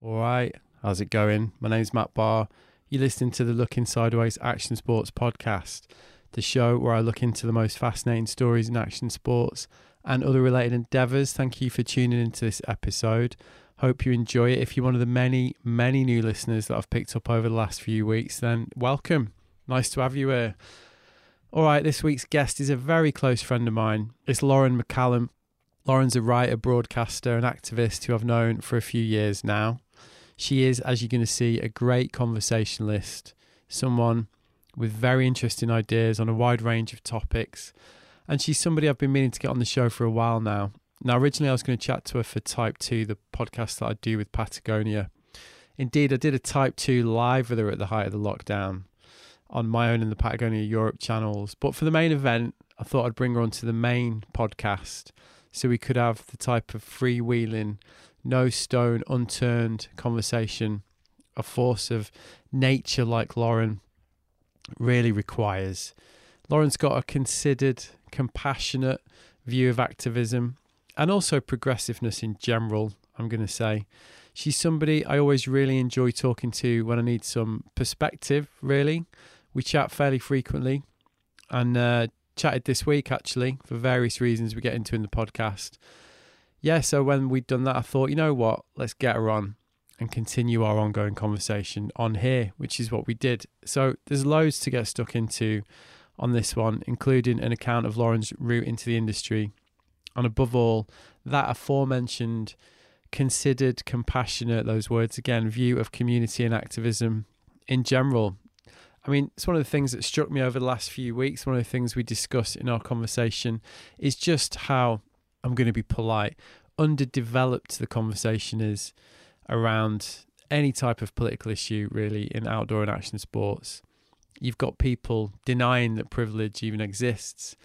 All right, how's it going? My name's Matt Barr. You're listening to the Looking Sideways Action Sports podcast, the show where I look into the most fascinating stories in action sports and other related endeavours. Thank you for tuning into this episode. Hope you enjoy it. If you're one of the many, many new listeners that I've picked up over the last few weeks, then welcome. Nice to have you here. All right, this week's guest is a very close friend of mine. It's Lauren McCallum. Lauren's a writer, broadcaster, and activist who I've known for a few years now. She is, as you're going to see, a great conversationalist, someone with very interesting ideas on a wide range of topics. And she's somebody I've been meaning to get on the show for a while now. Now, originally, I was going to chat to her for Type 2, the podcast that I do with Patagonia. Indeed, I did a Type 2 live with her at the height of the lockdown on my own and the Patagonia Europe channels. But for the main event, I thought I'd bring her onto the main podcast so we could have the type of freewheeling, no stone unturned conversation a force of nature like Lauren really requires. Lauren's got a considered, compassionate view of activism and also progressiveness in general, I'm going to say. She's somebody I always really enjoy talking to when I need some perspective, really. We chat fairly frequently and uh, chatted this week actually for various reasons we get into in the podcast. Yeah, so when we'd done that, I thought, you know what, let's get her on and continue our ongoing conversation on here, which is what we did. So there's loads to get stuck into on this one, including an account of Lauren's route into the industry. And above all, that aforementioned considered, compassionate, those words again, view of community and activism in general I mean, it's one of the things that struck me over the last few weeks. One of the things we discussed in our conversation is just how I'm going to be polite, underdeveloped the conversation is around any type of political issue, really, in outdoor and action sports. You've got people denying that privilege even exists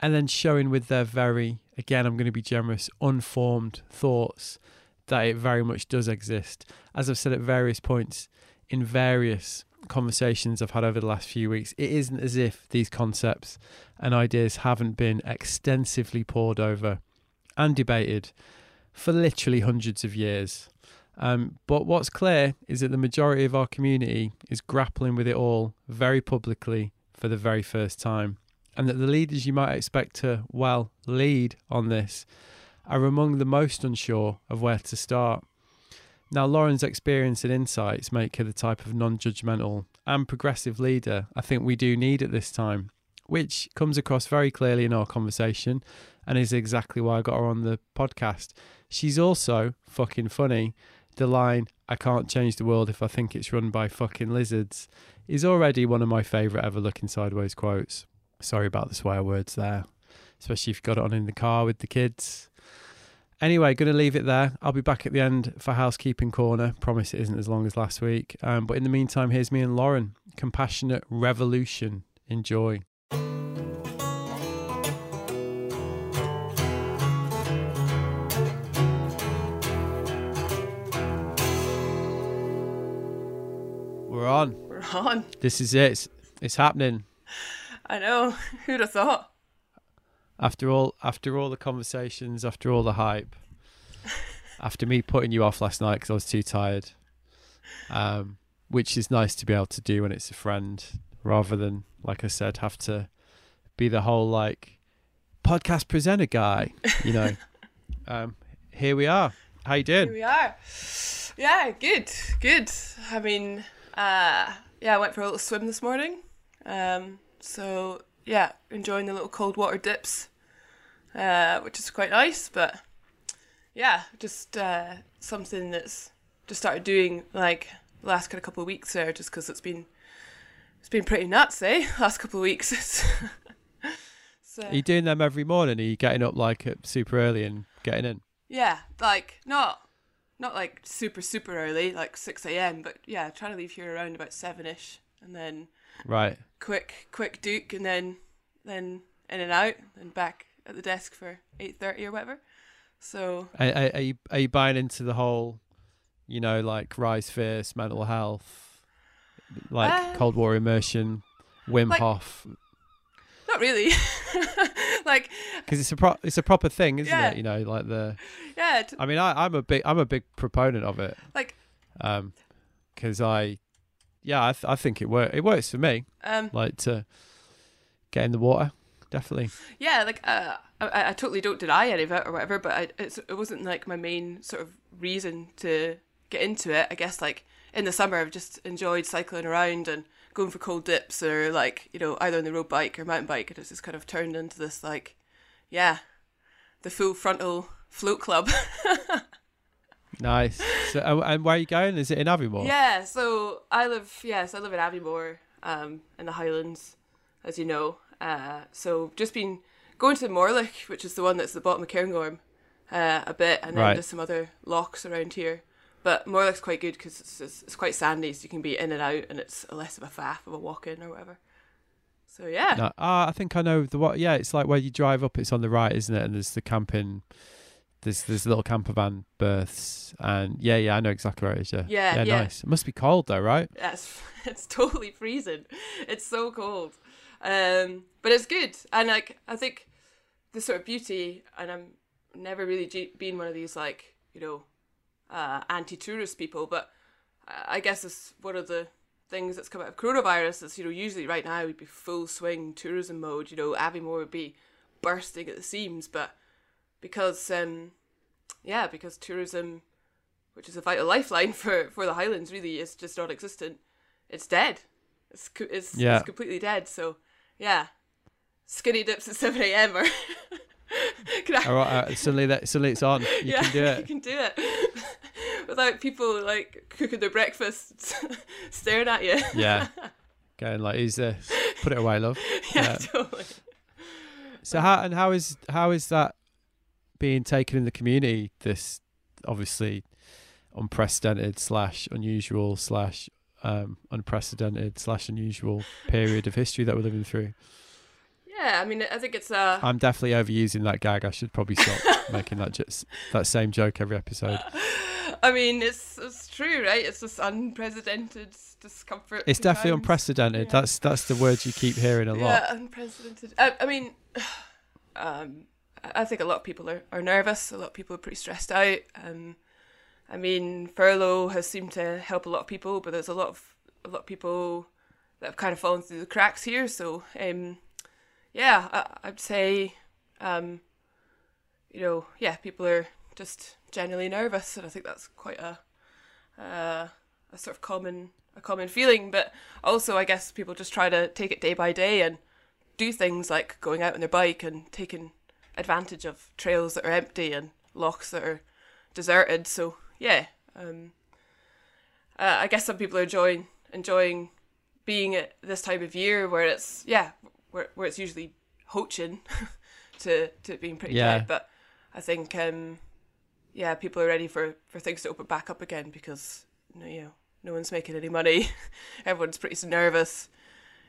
and then showing with their very, again, I'm going to be generous, unformed thoughts that it very much does exist. As I've said at various points in various conversations I've had over the last few weeks, it isn't as if these concepts and ideas haven't been extensively pored over and debated for literally hundreds of years. Um, but what's clear is that the majority of our community is grappling with it all very publicly for the very first time, and that the leaders you might expect to, well, lead on this are among the most unsure of where to start. Now, Lauren's experience and insights make her the type of non judgmental and progressive leader I think we do need at this time, which comes across very clearly in our conversation and is exactly why I got her on the podcast. She's also fucking funny. The line, I can't change the world if I think it's run by fucking lizards, is already one of my favourite ever looking sideways quotes. Sorry about the swear words there, especially if you've got it on in the car with the kids. Anyway, going to leave it there. I'll be back at the end for housekeeping corner. Promise it isn't as long as last week. Um, but in the meantime, here's me and Lauren. Compassionate revolution. Enjoy. We're on. We're on. This is it. It's, it's happening. I know. Who'd have thought? after all after all the conversations after all the hype after me putting you off last night because i was too tired um, which is nice to be able to do when it's a friend rather than like i said have to be the whole like podcast presenter guy you know um, here we are how you doing Here we are. Yeah, good, good. I mean, uh, yeah, I went for a little swim this morning. Um, so yeah, enjoying the little cold water dips, uh, which is quite nice. But yeah, just uh, something that's just started doing like the last kind of couple of weeks there, just because it's been it's been pretty nuts, eh? Last couple of weeks. so, Are you doing them every morning? Are you getting up like super early and getting in? Yeah, like not not like super super early, like six a.m. But yeah, trying to leave here around about seven ish, and then right quick quick duke, and then then in and out, and back at the desk for eight thirty or whatever. So are, are, are, you are you buying into the whole, you know, like rise fierce mental health, like uh, Cold War immersion, Wim like, Hof? Not really. like because it's a pro- it's a proper thing, isn't yeah. it? You know, like the yeah. T- I mean, I, I'm a big I'm a big proponent of it. Like um, because I, yeah, I, th- I think it work. It works for me. Um, Like to get in the water, definitely. yeah, like uh, I, I totally don't deny any of it or whatever, but I, it's, it wasn't like my main sort of reason to get into it. I guess like in the summer, I've just enjoyed cycling around and going for cold dips or like you know either on the road bike or mountain bike, and it's just kind of turned into this like, yeah, the full frontal float club. Nice. So, uh, and where are you going? Is it in Aviemore? Yeah, so I live yes, I live in Aviemore, um, in the Highlands, as you know. Uh, so just been going to Morlich, which is the one that's at the bottom of Cairngorm, uh, a bit, and then Right. there's some other lochs around here. But Morlich's quite good because it's, it's it's quite sandy, so you can be in and out, and it's less of a faff of a walk in or whatever. So yeah, No, ah, I think I know the what. Yeah, it's like where you drive up. It's on the right, isn't it? And there's the camping. There's there's little camper van berths, and yeah, yeah, I know exactly where it is. Yeah, Yeah, yeah. nice. It must be cold though, right? Yes, it's totally freezing. It's so cold, um, but it's good. And like I think the sort of beauty, and I'm never really been one of these like you know uh, anti-tourist people, but I guess it's one of the things that's come out of coronavirus. Is you know usually right now we'd be full swing tourism mode. You know Aviemore would be bursting at the seams, but because um, yeah, because tourism which is a vital lifeline for, for the Highlands, really is just non-existent. It's dead. It's co- it's, Yeah. it's completely dead. So, yeah, skinny dips at seven a.m. can I, All right, uh, suddenly that suddenly it's on. You yeah, can do it. you can do it without people like cooking their breakfast, staring at you. Yeah. Going like, who's this? Put it away, love. yeah, Yeah. totally. So how and how is how is that being taken in the community? This obviously unprecedented slash unusual slash um, unprecedented slash unusual period of history that we're living through. Yeah, I mean, I think it's uh, I'm definitely overusing that gag. I should probably stop making that just that same joke every episode. I mean, it's it's true, right? It's just unprecedented discomfort. It's definitely unprecedented. Yeah. That's that's the word you keep hearing a lot. Yeah, unprecedented. I, I mean, um, I I think a lot of people are, are nervous. A lot of people are pretty stressed out. Um, I mean, furlough has seemed to help a lot of people, but there's a lot of a lot of people that have kind of fallen through the cracks here. So, um, yeah, I, I'd say, um, you know, yeah, people are just generally nervous, and I think that's quite a uh, a sort of common a common feeling. But also, I guess people just try to take it day by day and do things like going out on their bike and taking advantage of trails that are empty and lochs that are deserted. So yeah, um, uh, I guess some people are enjoying enjoying being at this time of year where it's yeah where where it's usually hoaching to to it being pretty Yeah. dead. But I think um, yeah, people are ready for for things to open back up again because you know, you know no one's making any money, everyone's pretty nervous,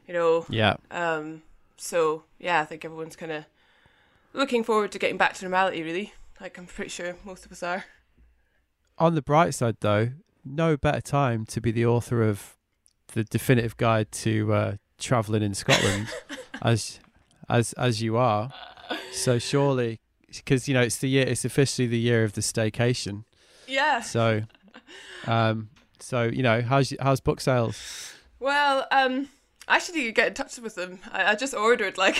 you know. Yeah. Um, so yeah, I think everyone's kind of looking forward to getting back to normality. Really, like I'm pretty sure most of us are. On the bright side, though, no better time to be the author of the definitive guide to uh, traveling in Scotland, as as as you are. So surely, because you know it's the year, it's officially the year of the staycation. Yeah. So, um, so you know, how's how's book sales? Well, um, I actually to get in touch with them. I, I just ordered like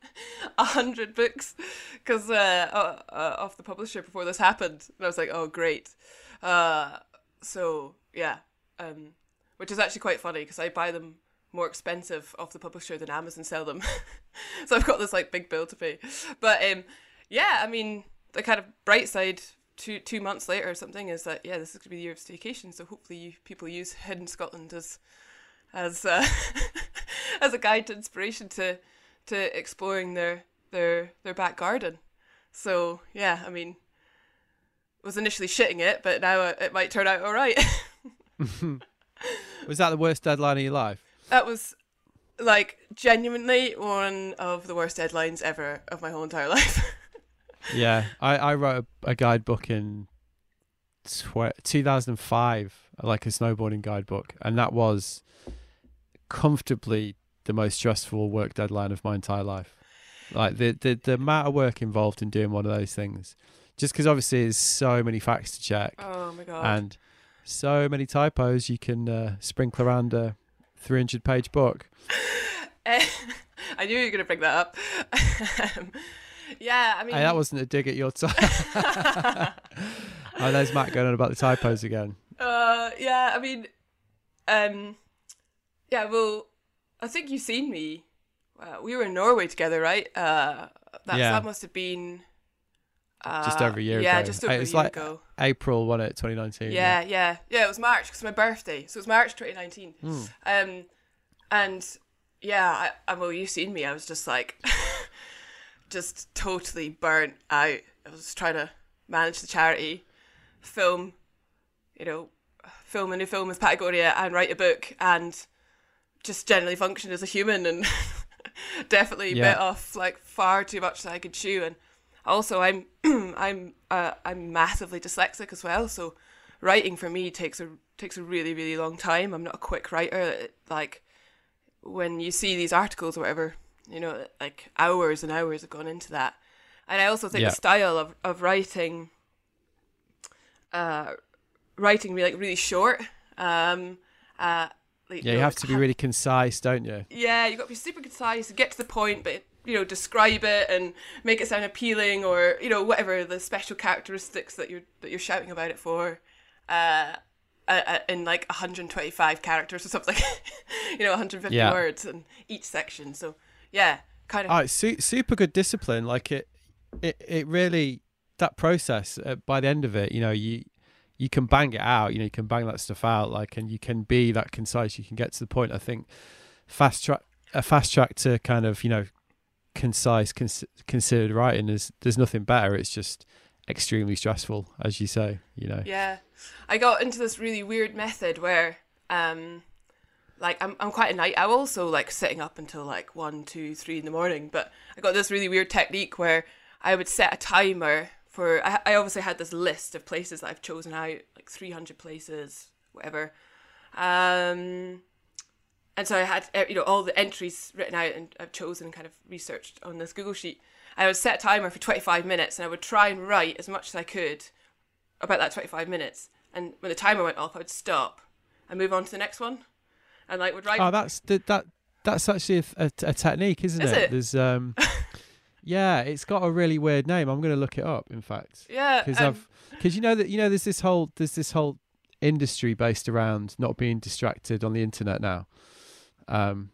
a hundred books because uh, uh, uh, off the publisher before this happened, and I was like, oh great. Uh, so yeah, um, which is actually quite funny because I buy them more expensive off the publisher than Amazon sell them. so I've got this like big bill to pay. But um, yeah, I mean the kind of bright side. Two two months later or something is that yeah this is gonna be the year of staycation so hopefully you, people use Hidden Scotland as as uh, as a guide to inspiration to to exploring their their their back garden. So yeah, I mean, was initially shitting it, but now it it might turn out all right. Was that the worst deadline of your life? That was like genuinely one of the worst deadlines ever of my whole entire life. Yeah, I, I wrote a, a guidebook in tw- 2005, like a snowboarding guidebook, and that was comfortably the most stressful work deadline of my entire life. Like the the, the amount of work involved in doing one of those things, just because obviously there's so many facts to check oh my god. and so many typos you can uh, sprinkle around a 300 page book. I knew you were going to bring that up. Um, yeah, I mean, Hey, that wasn't a dig at your time. oh, there's Matt going on about the typos again. Uh, yeah, I mean, um, yeah. Well, I think you've seen me. Uh, we were in Norway together, right? Uh, that Yeah. that must have been uh, Just over a year yeah, ago. just Uh, over it a was year like- ago. April, wasn't it? 2019. Yeah, yeah, yeah. It was March because my birthday, so it was March 2019. Hmm. Um, and yeah, I, I well, you've seen me. I was just like, just totally burnt out. I was trying to manage the charity, film, you know, film a new film with Patagonia, and write a book, and just generally function as a human, and definitely Yeah. bit off like far too much that I could chew. And also, I'm I'm uh, I'm massively dyslexic as well, so writing for me takes a takes a really really long time. I'm not a quick writer. It- Like when you see these articles or whatever, you know, like hours and hours have gone into that. And I also think Yeah. the style of, of writing, uh, writing really like really short. Um, uh, like, Yeah, you know, have to be really concise, don't you? yeah, you got to be super concise, to get to the point, but you know, describe it and make it sound appealing, or you know, whatever the special characteristics that you're that you're shouting about it for, uh, in like 125 characters or something, you know, 150 Yeah. words in each section. So yeah, kind of. Oh, su- super good discipline. Like it, it, it really that process. Uh, by the end of it, you know, you you can bang it out. You know, you can bang that stuff out. Like, and you can be that concise. You can get to the point. I think fast track a fast track to kind of you know concise, cons- considered writing is there's nothing better. It's just extremely stressful, as you say. You know. Yeah, I got into this really weird method where, um, like I'm I'm quite a night owl, so like sitting up until like one, two, three in the morning. But I got this really weird technique where I would set a timer for. I, I obviously had this list of places that I've chosen out, like 300 places, whatever. Um, and so I had uh, you know all the entries written out and I've chosen and kind of researched on this Google sheet. I would set a timer for 25 minutes and I would try and write as much as I could about that 25 minutes. And when the timer went off, I would stop and move on to the next one. And like would write. Oh, that's that. That's actually a, a, a technique, isn't Is it? it? There's um, yeah, it's got a really weird name. I'm going to look it up. In fact, yeah. because um, I've because you know that you know there's this whole there's this whole industry based around not being distracted on the internet now. Um,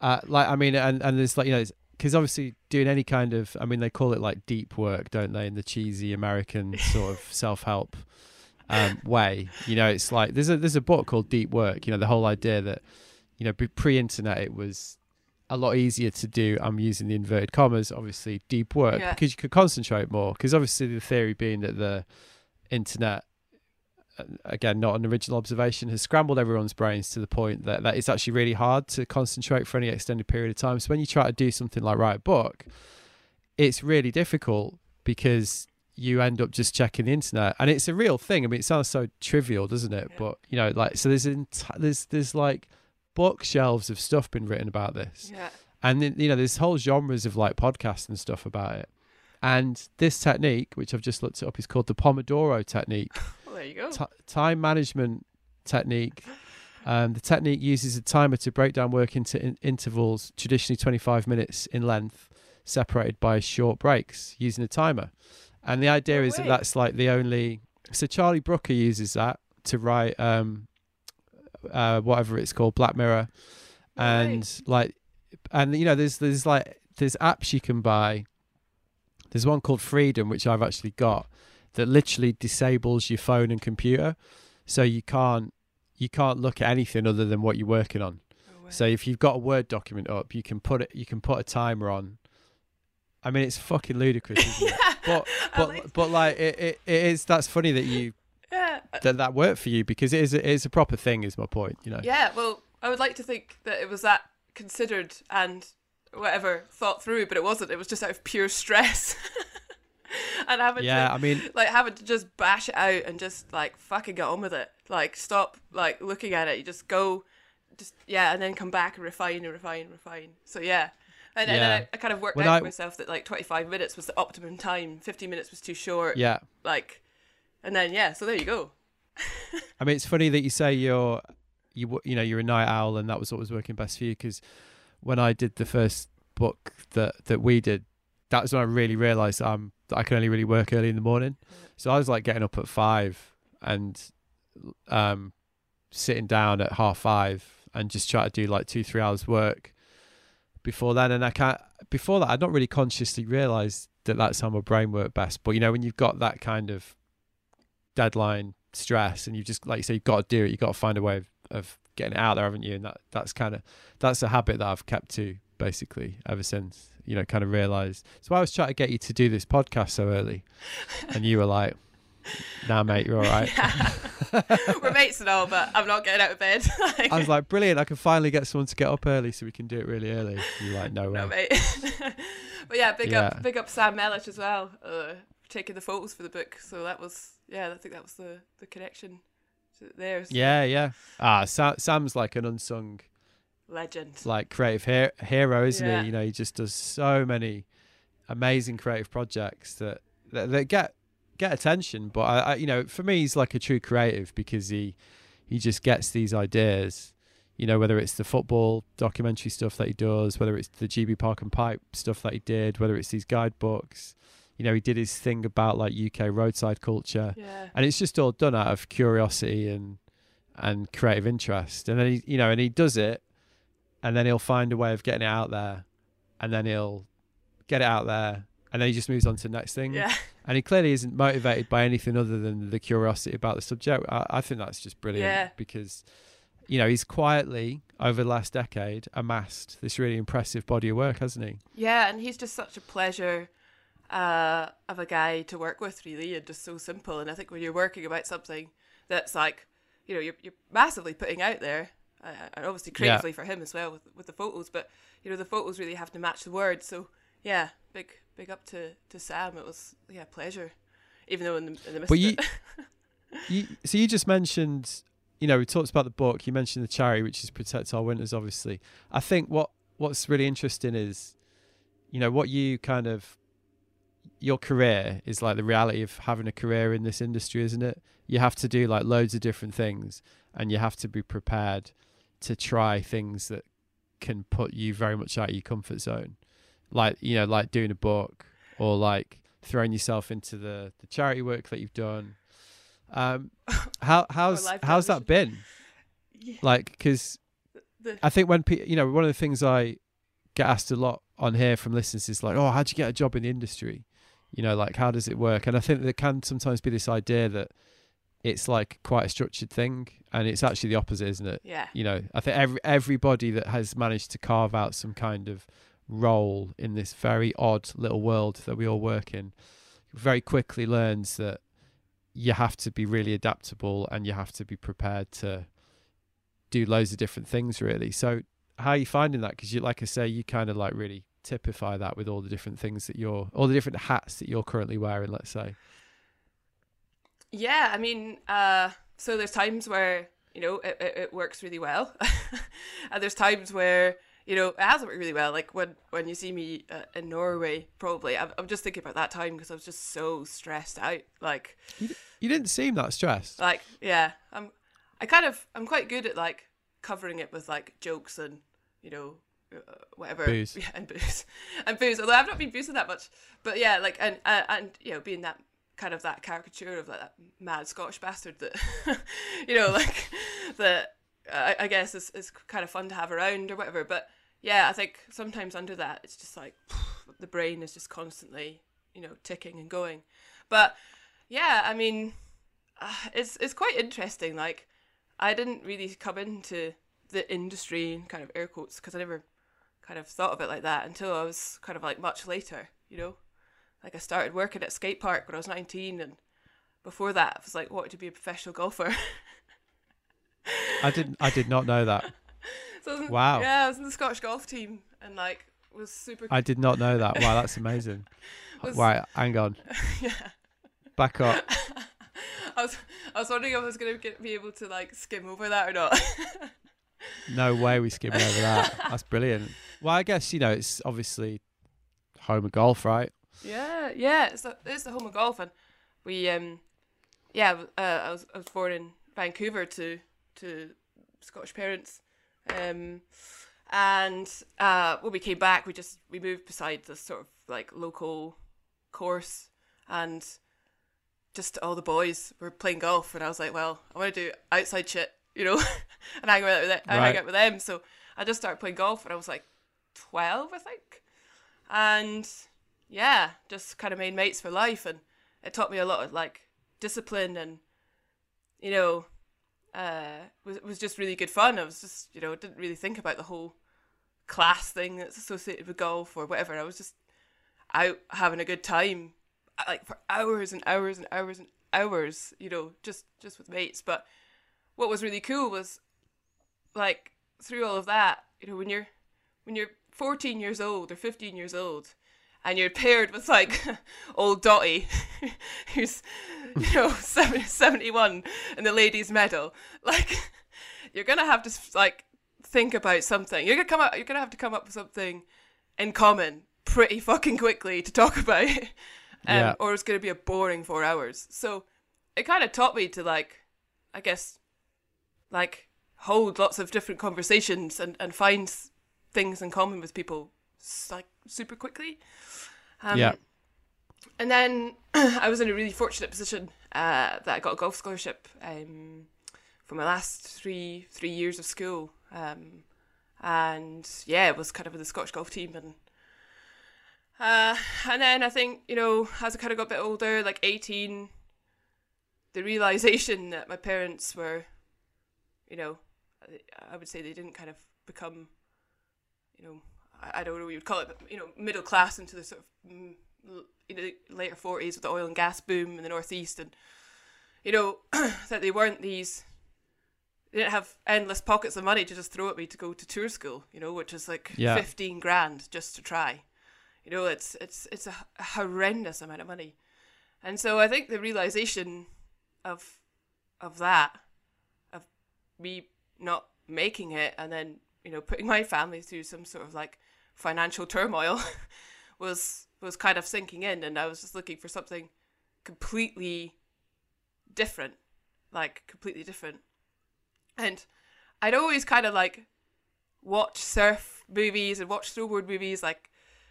uh, like I mean, and and there's like you know because obviously doing any kind of I mean they call it like deep work, don't they? In the cheesy American sort of self help um, way, you know, it's like there's a there's a book called Deep Work. You know, the whole idea that you know pre internet it was a lot easier to do. I'm using the inverted commas, obviously, deep work Yeah. because you could concentrate more. Because obviously, the theory being that the internet, again, not an original observation, has scrambled everyone's brains to the point that, that it's actually really hard to concentrate for any extended period of time. So when you try to do something like write a book, it's really difficult because you end up just checking the internet and it's a real thing i mean it sounds so trivial doesn't it Yeah. but you know like so there's enti- there's there's like bookshelves of stuff been written about this yeah. and then you know there's whole genres of like podcasts and stuff about it and this technique which i've just looked it up is called the pomodoro technique there you go. Ti time management technique. Um, the technique uses a timer to break down work into in- intervals traditionally 25 minutes in length separated by short breaks using a timer. And the idea No is that that's like the only so charlie brooker uses that to write um uh whatever it's called black mirror. No way. and like and you know there's there's like there's apps you can buy. There's one called freedom which i've actually got that literally disables your phone and computer so you can't you can't look at anything other than what you're working on oh, way. so if you've got a word document up you can put it you can put a timer on i mean it's fucking ludicrous isn't it but but like- but like it, it, it is that's funny that you yeah. that that worked for you because it is a, it is a proper thing is my point you know Yeah, well, I would like to think that it was that considered and whatever thought through, but it wasn't. It was just out of pure stress. and having yeah to i mean like having to just bash it out and just like fucking get on with it. Like stop like looking at it. You just go just yeah, and then come back and refine and refine and refine. So yeah. And, and then I, I kind of worked When out I- for myself that like 25 minutes was the optimum time. 15 minutes was too short. yeah Like, and then yeah, so there you go. I mean, it's funny that you say you're you you know you're a night owl, and that was what was working best for you. Because when I did the first book that that we did, that was when I really realised that I can only really work early in the morning. So I was like getting up at five and um sitting down at half five and just try to do like two three hours work before then. And I can't before that I'd not really consciously realised that that's how my brain worked best. But you know when you've got that kind of deadline stress and you just like you say you've got to do it, you've got to find a way of, of getting it out there, haven't you? And that that's kind of that's a habit that I've kept to basically ever since. You know, kind of realised. So I was trying to get you to do this podcast so early, and you were like, "Nah, mate, you're all right." We're mates and all, but I'm not getting out of bed. I was like, "Brilliant! I can finally get someone to get up early so we can do it really early." You're like, "No way." no, mate. but yeah, big Yeah. up, big up Sam Mellish as well, uh, taking the photos for the book. So that was, yeah, I think that was the the connection to there. So Yeah, yeah. Ah, Sa- Sam's like an unsung legend. like creative he- hero, isn't Yeah. he? You know, he just does so many amazing creative projects that that, that get get attention. But I, I, you know, for me, he's like a true creative because he he just gets these ideas. You know, whether it's the football documentary stuff that he does, whether it's the GB Park and Pipe stuff that he did, whether it's these guidebooks. You know, he did his thing about like UK roadside culture Yeah, and it's just all done out of curiosity and and creative interest and then he you know and he does it and then he'll find a way of getting it out there and then he'll get it out there and then he just moves on to the next thing yeah, and he clearly isn't motivated by anything other than the curiosity about the subject i, I think that's just brilliant Yeah. because you know he's quietly over the last decade amassed this really impressive body of work hasn't he yeah, and he's just such a pleasure uh, of a guy to work with, really, and just so simple. And I think when you're working about something that's like, you know, you're you're massively putting out there, uh, and obviously Yeah. creatively for him as well with with the photos, but you know, the photos really have to match the words. So yeah, big big up to to Sam. It was yeah, pleasure. Even though in the in the midst But of you- it, you, so you just mentioned, you know, we talked about the book. You mentioned the charity, which is Protect Our Winters. Obviously, I think what what's really interesting is, you know, what you kind of your career is like the reality of having a career in this industry, isn't it? You have to do like loads of different things, and you have to be prepared to try things that can put you very much out of your comfort zone, like you know, like doing a book or like throwing yourself into the the charity work that you've done. Um, how how's how's that been? Yeah. Like, because I think when people you know, one of the things I get asked a lot on here from listeners is like, "Oh, how'd you get a job in the industry?" You know, like how does it work? And I think there can sometimes be this idea that it's like quite a structured thing, and it's actually the opposite, isn't it? yeah, You know, I think every everybody that has managed to carve out some kind of role in this very odd little world that we all work in very quickly learns that you have to be really adaptable and you have to be prepared to do loads of different things really. So how are you finding that? Because you like i say you kind of like really typify that with all the different things that you're all the different hats that you're currently wearing let's say. Yeah, I mean, uh, so there's times where you know it, it, it works really well, and there's times where you know it hasn't worked really well. Like when when you see me uh, in Norway, probably I'm, I'm just thinking about that time because I was just so stressed out. Like you didn't seem that stressed like yeah, I'm I kind of I'm quite good at like covering it with like jokes and you know uh, whatever Booze. yeah, and booze and booze. Although I've not been boozing that much, but yeah, like and uh, and you know being that kind of that caricature of that mad Scottish bastard that you know like that uh, I, guess is is kind of fun to have around or whatever. But yeah, I think sometimes under that it's just like the brain is just constantly you know ticking and going. But yeah, I mean, uh, it's it's quite interesting. Like, I didn't really come into the industry kind of air quotes because I never kind of thought of it like that until I was kind of like much later. You know, like I started working at skate park when I was nineteen, and before that, I was like wanted to be a professional golfer. i didn't i did not know that so in- Wow. Yeah, I was in the Scottish golf team and like was super. i did not know that wow that's amazing was, right hang on yeah. back up I was I was wondering if I was gonna get, be able to like skim over that or not. No way we skimming over that. That's brilliant. Well, I guess you know it's obviously home of golf, right? Yeah, yeah, it's the, it's the home of golf, and we um, yeah, uh, I was I was born in Vancouver to to Scottish parents, um, and uh, when we came back, we just we moved beside this sort of like local course, and just all the boys were playing golf, and I was like, well, I want to do outside shit, you know, and hang out with them, hang Right. out with them. So I just started playing golf, and I was like twelve, I think, and yeah, just kind of made mates for life, and it taught me a lot of like discipline and you know uh was was just really good fun. I was just you know didn't really think about the whole class thing that's associated with golf or whatever. I was just out having a good time uh, like for hours and hours and hours and hours, you know, just just with mates. But what was really cool was like through all of that, you know, when you're when you're 14 years old or 15 years old and you're paired with like old Dotty, who's you know 70, 71 in the ladies medal. Like you're gonna have to like think about something. You're gonna come up you're gonna have to come up with something in common pretty fucking quickly to talk about um, Yeah. or it's gonna be a boring four hours. So it kind of taught me to like i guess like hold lots of different conversations and, and find things in common with people like super quickly um, Yeah. and then I was in a really fortunate position uh, that I got a golf scholarship um, for my last three three years of school. Um, and yeah, it was kind of with the Scottish golf team and uh, and then I think, you know, as I kind of got a bit older, like 18, the realization that my parents were, you know, I would say they didn't kind of become, you know, I don't know what you would call it, but, you know, middle class into the sort of mm, you know, later 40s with the oil and gas boom in the northeast and you know that they weren't these they didn't have endless pockets of money to just throw at me to go to tour school you know which is like Yeah. 15 grand just to try you know it's it's it's a horrendous amount of money and so i think the realization of of that of me not making it and then you know putting my family through some sort of like financial turmoil was was kind of sinking in and I was just looking for something completely different like completely different and I'd always kind of like watch surf movies and watch snowboard movies like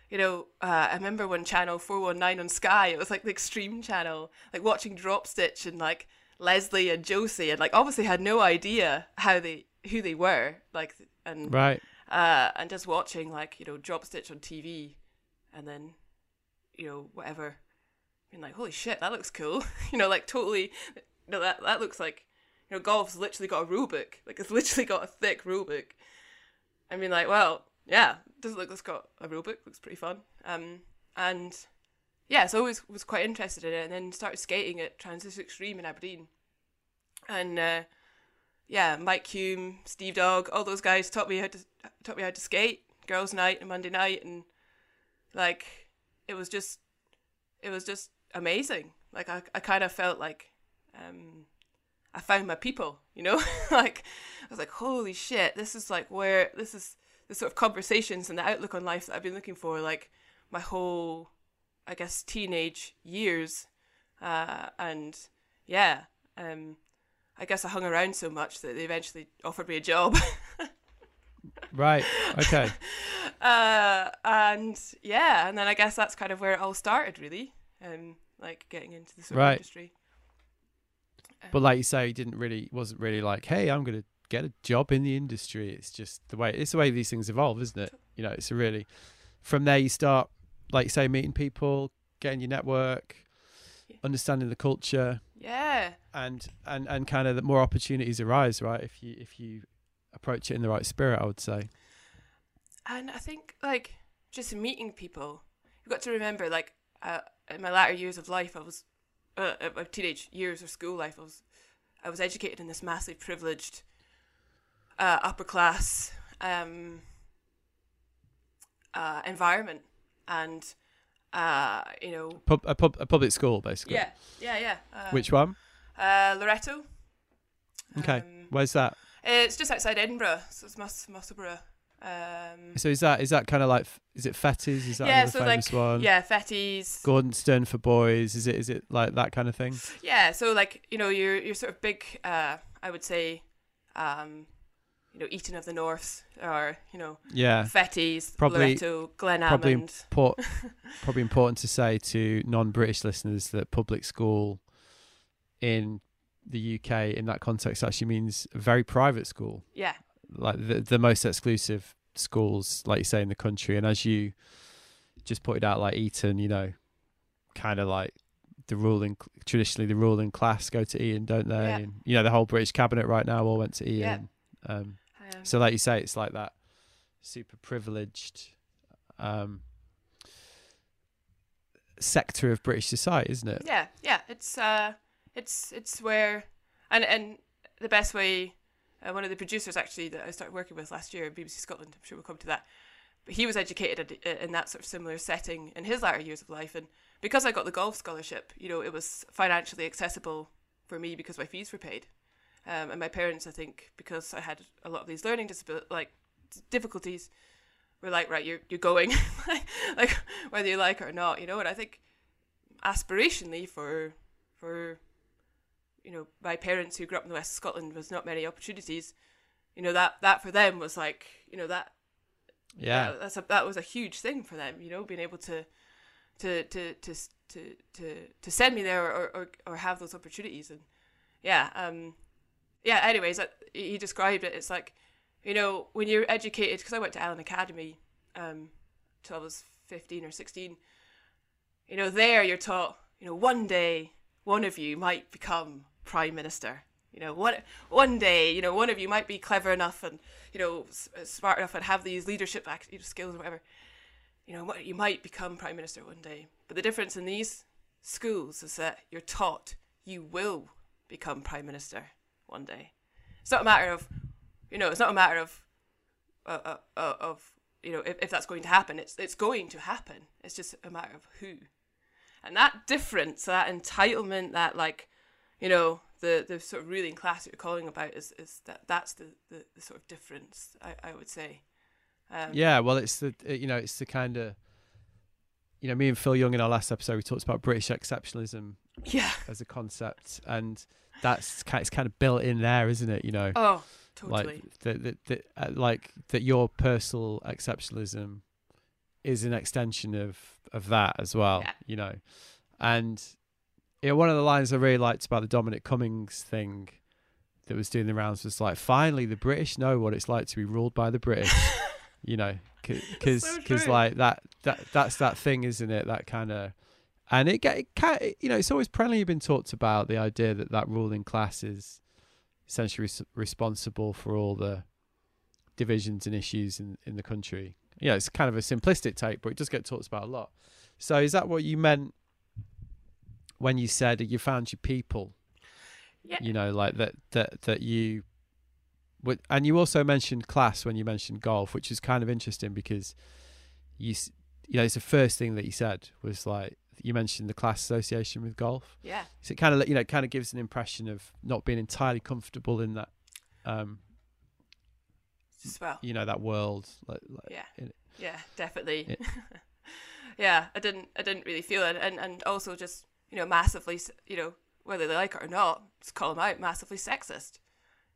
you know uh, I remember when channel 419 on Sky it was like the extreme channel like watching Drop Stitch and like Leslie and Josie and like obviously had no idea how they who they were like and Right. Uh, and just watching like you know drop stitch on TV, and then you know whatever, being like holy shit that looks cool, you know like totally, no that that looks like you know golf's literally got a rule book like it's literally got a thick rule book, I mean like well yeah doesn't look like it's got a rule book looks pretty fun. Um and yeah so I always was quite interested in it and then started skating at Transition Extreme in Aberdeen, and. uh yeah, Mike Hume, Steve Dogg, all those guys taught me how to taught me how to skate. Girls' night and Monday night, and like it was just it was just amazing. Like I, I kind of felt like um, I found my people, you know. like I was like, holy shit, this is like where this is the sort of conversations and the outlook on life that I've been looking for, like my whole, I guess, teenage years, uh, and yeah. Um, I guess I hung around so much that they eventually offered me a job. Right. Okay. uh, and yeah, and then I guess that's kind of where it all started, really. Um, like getting into the sort Right. of industry. But like you say, he didn't really wasn't really like, hey, I'm gonna get a job in the industry. It's just the way it's the way these things evolve, isn't it? You know, it's a really from there you start, like you say, meeting people, getting your network, Yeah. understanding the culture, Yeah, and and and kind of the more opportunities arise, right? If you if you approach it in the right spirit, I would say. and I think like just meeting people, you've got to remember like uh, in my latter years of life, I was uh, my teenage years or school life, I was I was educated in this massively privileged uh, upper class um, uh, environment, and uh, you know, Pub, a pub a public school, basically. yeah, yeah, yeah. Uh, Which one? uh, Loretto. Okay. Um, Where's that? it's just outside Edinburgh, so it's Mus- Musselburgh. Um, So is that is that kind of like is it Fettes? Is that yeah, so famous like one? yeah, Fettes. Gordonstoun for boys. Is it is it like that kind of thing? Yeah, so like you know, your your sort of big, uh, I would say, um, you know, Eton of the North, or you know, Yeah. Fettes, Probably- Loretto, Glen probably. Probably important to say to non-British listeners that public school in the UK in that context actually means a very private school, Yeah, like the the most exclusive schools, like you say, in the country. And as you just pointed out, like Eton, you know, kind of like the ruling traditionally the ruling class go to Eton, don't they? Yeah. And you know the whole British cabinet right now all went to Eton. Yeah. Um, so, like you say, it's like that super privileged um, sector of British society, isn't it? yeah, yeah. It's uh, it's it's where, and and the best way. Uh, one of the producers actually that I started working with last year, BBC Scotland. I'm sure we'll come to that. But he was educated in that sort of similar setting in his latter years of life, and because I got the golf scholarship, you know, it was financially accessible for me because my fees were paid. Um, and my parents, I think, because I had a lot of these learning disability like difficulties, were like, right, you're you're going, like whether you like it or not, you know. And I think aspirationally for for you know my parents who grew up in the west of Scotland was not many opportunities. You know that that for them was like you know that Yeah. that, that's a, that was a huge thing for them. You know, being able to to to to to to, to send me there or, or or have those opportunities and yeah um yeah anyways that, he described it. It's like you know when you're educated because i went to ellon academy um till i was 15 or 16 you know there you're taught you know one day one of you might become prime minister. You know one one day you know one of you might be clever enough and you know s- uh, smart enough and have these leadership skills or whatever. You know you might become prime minister one day. But the difference in these schools is that you're taught you will become prime minister one day. It's not a matter of you know it's not a matter of uh, uh, uh, of you know if, if that's going to happen. It's it's going to happen. It's just a matter of who. And that difference that entitlement that like you know the the sort of ruling class that you're calling about is is that that's the the, the sort of difference i i would say. Um, Yeah, well, it's the you know it's the kind of you know me and Phil Young in our last episode we talked about British exceptionalism yeah as a concept, and that's kind it's kind of built in there, isn't it? You know, oh totally like that that uh, like that your personal exceptionalism is an extension of of that as well. Yeah. You know, and you know one of the lines I really liked about the Dominic Cummings thing that was doing the rounds was like, finally the British know what it's like to be ruled by the British. you know, because So because true. like that that that's that thing, isn't it? That kind of. And it, get- it can, you know, it's always perennially been talked about the idea that that ruling class is essentially res- responsible for all the divisions and issues in, in the country. Yeah, it's kind of a simplistic take, but it does get talked about a lot. So is that what you meant when you said you found your people? yeah You know, like that that that you would, and you also mentioned class when you mentioned golf, which is kind of interesting because you you know it's the first thing that you said was like you mentioned the class association with golf. yeah So it kind of you know kind of gives an impression of not being entirely comfortable in that um well you know that world like, like Yeah. Yeah, definitely. Yeah. yeah, I didn't I didn't really feel it and and also just, you know, massively, you know, whether they like it or not, just call them out massively sexist.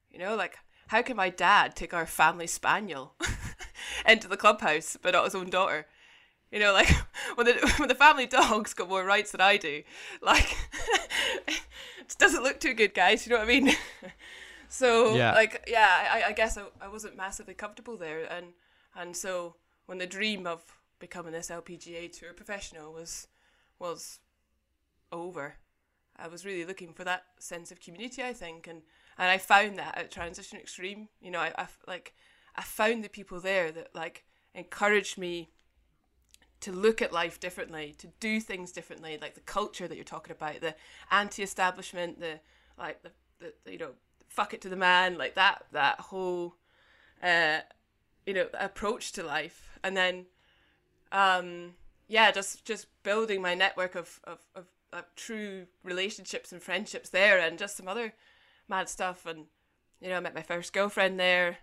You know, like how can my dad take our family spaniel into the clubhouse but not his own daughter? You know, like when the when the family dog's got more rights than I do, like it doesn't look too good, guys. You know what I mean? so Yeah. like yeah, I, I guess I, I wasn't massively comfortable there, and and so when the dream of becoming this LPGA tour professional was was over, I was really looking for that sense of community. I think, and and I found that at Transition Extreme. You know, I, I like I found the people there that like encouraged me to look at life differently, to do things differently, like the culture that you're talking about, the anti-establishment, the like the, the, the, you know fuck it to the man, like that that whole uh you know approach to life, and then um yeah, just just building my network of of, of, of true relationships and friendships there, and just some other mad stuff, and you know I met my first girlfriend there.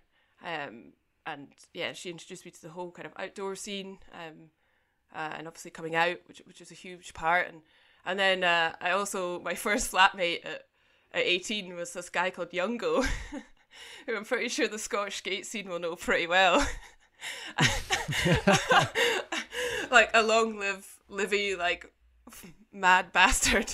Um, and yeah, she introduced me to the whole kind of outdoor scene, um, uh, and obviously coming out, which which was a huge part, and and then uh, I also my first flatmate at at eighteen was this guy called Youngo, who I'm pretty sure the Scottish skate scene will know pretty well. like a long live Livy, like mad bastard.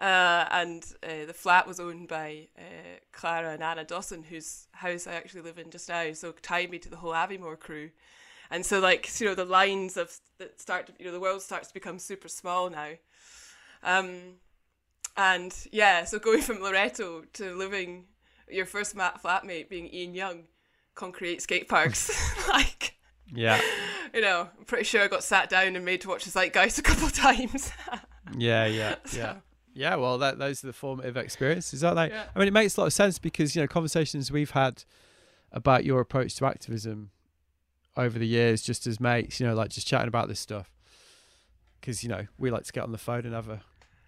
Uh, and uh, the flat was owned by uh, Clara and Anna Dawson, whose house I actually live in just now. So tied me to the whole Aviemore crew, and so like you know the lines of that start to, you know the world starts to become super small now. Um, and yeah, so going from loretto to living your first mat flatmate being Ian Young, concrete skate parks, like yeah, you know, I'm pretty sure I got sat down and made to watch Zeitgeist a couple of times. yeah, yeah, so. yeah. Yeah, well, that those are the formative experiences, aren't they? Yeah. I mean, it makes a lot of sense because you know conversations we've had about your approach to activism over the years, just as mates, you know, like just chatting about this stuff. Because you know we like to get on the phone and have a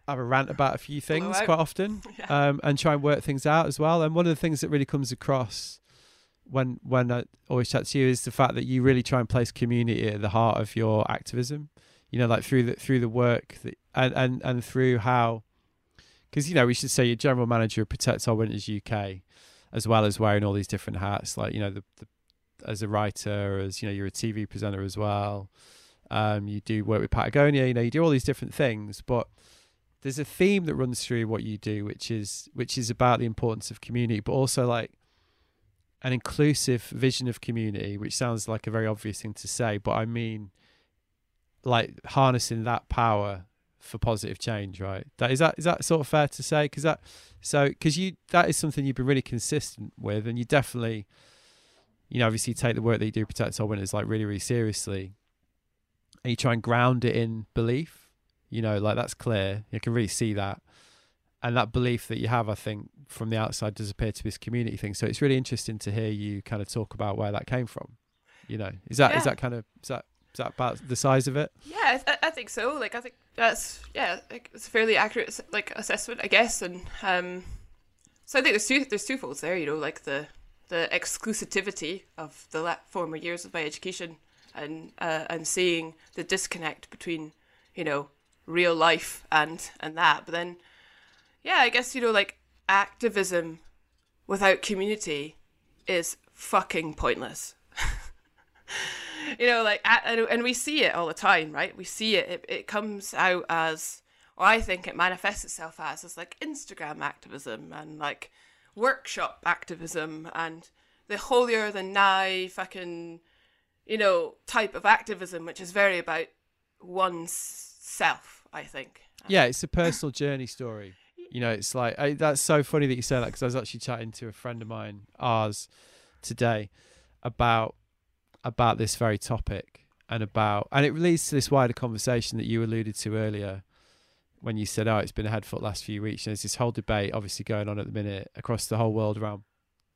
have a rant about a few things quite often, yeah. um, and try and work things out as well. And one of the things that really comes across when when I always chat to you is the fact that you really try and place community at the heart of your activism. You know, like through the through the work that, and and and through how because you know we should say you're general manager of Protect Our Winters UK, as well as wearing all these different hats, like you know the, the as a writer, as you know you're a TV presenter as well. Um, you do work with Patagonia, you know you do all these different things, but there's a theme that runs through what you do, which is which is about the importance of community, but also like an inclusive vision of community, which sounds like a very obvious thing to say, but I mean like harnessing that power for positive change, right? That is that is that sort of fair to say? Because that so because you that is something you've been really consistent with, and you definitely, you know, obviously take the work that you do Protect Our Winters, like really really seriously, and you try and ground it in belief. You know, like that's clear. You can really see that, and that belief that you have, I think, from the outside does appear to be this community thing. So it's really interesting to hear you kind of talk about where that came from. You know, is that yeah. is that kind of is that is that about the size of it? Yeah, I, th- I think so. Like, I think that's yeah, like, it's a fairly accurate like assessment, I guess. And um, so I think there's two there's two folds there. You know, like the the exclusivity of the former years of my education, and uh, and seeing the disconnect between you know real life and and that. But then, yeah, I guess you know like activism without community is fucking pointless. you know, like, and, and we see it all the time, right? We see it. It, it comes out as, or I think it manifests itself as, as like Instagram activism and like workshop activism and the holier than thou fucking, you know, type of activism, which is very about one's self, I think. Yeah, it's a personal journey story. You know, it's like I, that's so funny that you say that because I was actually chatting to a friend of mine, ours, today, about about this very topic and about and it leads to this wider conversation that you alluded to earlier when you said, "Oh, it's been a head foot last few weeks." There's this whole debate, obviously, going on at the minute across the whole world around,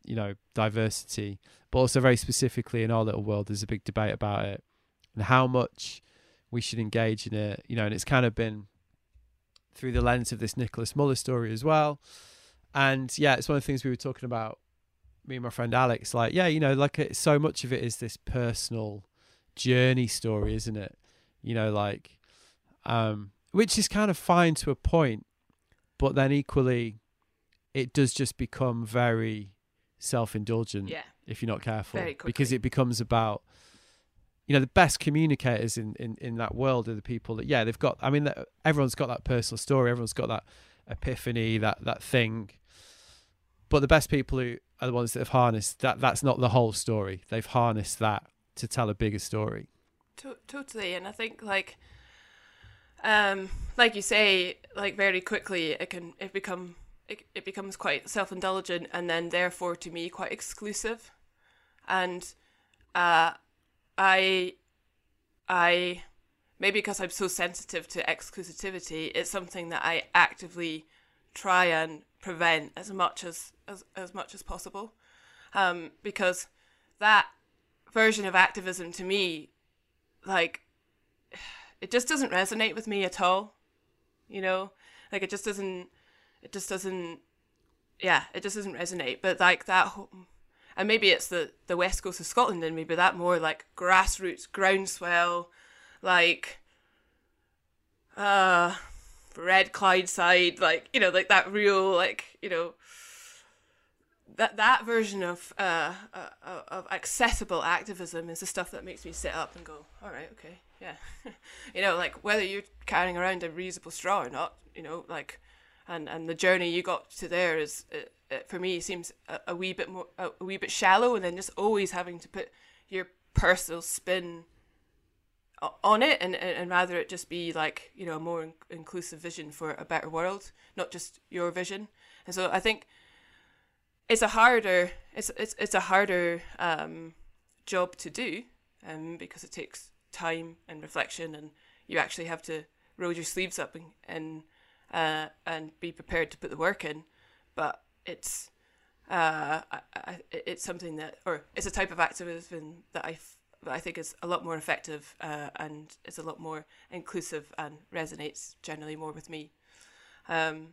you know, diversity, but also very specifically in our little world, there's a big debate about it and how much we should engage in it. You know, and it's kind of been through the lens of this Nicolas Müller story as well. And yeah, it's one of the things we were talking about. Me and my friend Alex, like, yeah, you know, like so much of it is this personal journey story, isn't it? You know, like, um, which is kind of fine to a point, but then equally, it does just become very self-indulgent Yeah. if you're not careful, Very because it becomes about, you know, the best communicators in in in that world are the people that, yeah, they've got. I mean, everyone's got that personal story, everyone's got that epiphany, that that thing. But the best people who are the ones that have harnessed that. That's not the whole story. They've harnessed that to tell a bigger story. To- totally, and I think like, um, like you say, like very quickly it can it become it, it becomes quite self indulgent, and then therefore to me quite exclusive, and uh, I, I, maybe because I'm so sensitive to exclusivity, it's something that I actively try and prevent as much as as, as much as possible, um, because that version of activism to me like it just doesn't resonate with me at all you know? Like it just doesn't it just doesn't yeah it just doesn't resonate. But like that and maybe it's the the west coast of Scotland, and maybe that more like grassroots, groundswell, like uh Red Clydeside, like you know, like that real, like you know, that that version of uh, uh of accessible activism is the stuff that makes me sit up and go, all right, okay, yeah, you know, like whether you're carrying around a reusable straw or not, you know, like, and and the journey you got to there is, it, it, for me, seems a, a wee bit more, a, a wee bit shallow, and then just always having to put your personal spin on it and, and rather it just be like you know a more in- inclusive vision for a better world not just your vision. And so i think it's a harder it's it's, it's a harder um, job to do um, because it takes time and reflection and you actually have to roll your sleeves up and and, uh, and be prepared to put the work in but it's uh, I, I, it's something that or it's a type of activism that I I think is a lot more effective uh, and is a lot more inclusive and resonates generally more with me. Um,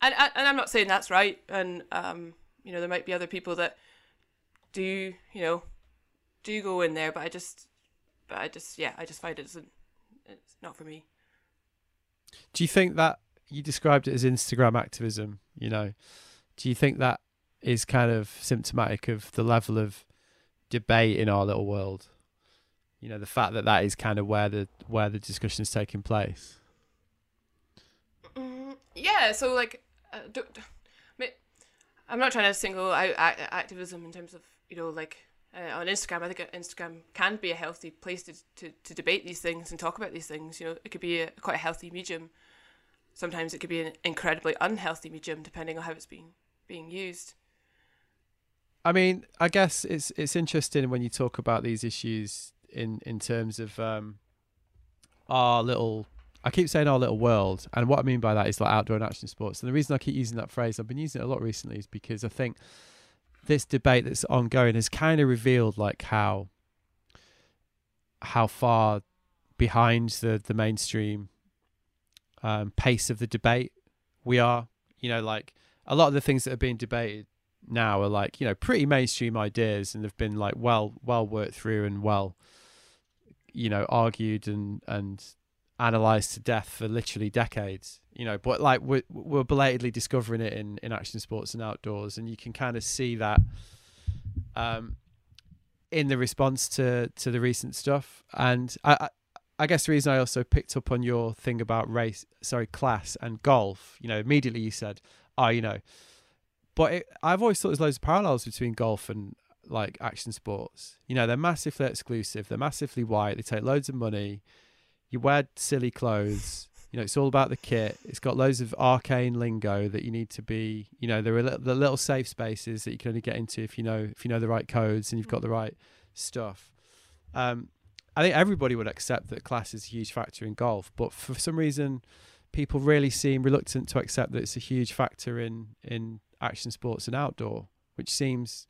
and, and I'm not saying that's right, and um, you know there might be other people that do you know do go in there, but I just, but I just yeah, I just find it isn't it's not for me. Do you think that you described it as Instagram activism? You know, do you think that is kind of symptomatic of the level of debate in our little world? you know the fact that that is kind of where the where the discussion is taking place mm, yeah so like uh, do, do, i'm not trying to single out activism in terms of you know like uh, on instagram i think instagram can be a healthy place to, to, to debate these things and talk about these things you know it could be a quite a healthy medium sometimes it could be an incredibly unhealthy medium depending on how it's being being used i mean i guess it's it's interesting when you talk about these issues in in terms of um, our little. I keep saying our little world, and what I mean by that is like outdoor and action sports. And the reason I keep using that phrase, I've been using it a lot recently, is because I think this debate that's ongoing has kind of revealed like how how far behind the the mainstream um, pace of the debate we are. You know, like a lot of the things that are being debated now are like you know pretty mainstream ideas and have been like well well worked through and well you know argued and and analyzed to death for literally decades you know but like we're, we're belatedly discovering it in in action sports and outdoors and you can kind of see that um in the response to to the recent stuff and i, I guess the reason I also picked up on your thing about race, sorry, class and golf, you know, immediately you said, oh, you know, but it, I've always thought there's loads of parallels between golf and like action sports. You know, they're massively exclusive. They're massively white. They take loads of money. You wear silly clothes. You know, it's all about the kit. It's got loads of arcane lingo that you need to be. You know, there are the little safe spaces that you can only get into if you know if you know the right codes and you've got the right stuff. Um, I think everybody would accept that class is a huge factor in golf, but for some reason, people really seem reluctant to accept that it's a huge factor in in action sports and outdoor, which seems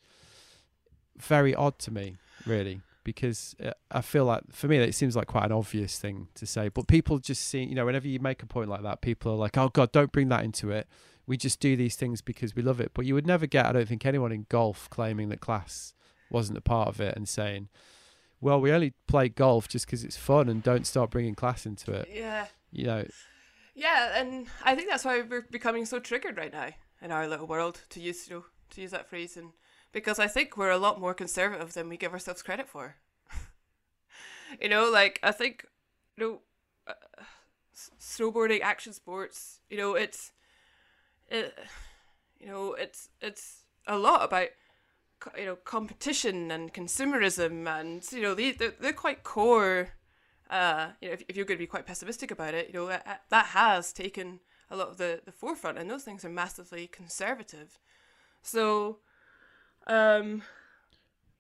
very odd to me, really, because uh, I feel like for me it seems like quite an obvious thing to say. But people just see, you know, whenever you make a point like that, people are like, "Oh God, don't bring that into it." We just do these things because we love it. But you would never get, I don't think, anyone in golf claiming that class wasn't a part of it and saying, "Well, we only play golf just because it's fun and don't start bringing class into it." Yeah. You know. Yeah, and I think that's why we're becoming so triggered right now in our little world to use you know, to use that phrase and because I think we're a lot more conservative than we give ourselves credit for. you know, like I think, you know, uh, snowboarding, action sports, you know, it's, it, you know, it's it's a lot about, you know, competition and consumerism, and you know, they they're, they're quite core. Uh, you know, if, if you're going to be quite pessimistic about it, you know, that, that has taken a lot of the, the forefront, and those things are massively conservative. So, um,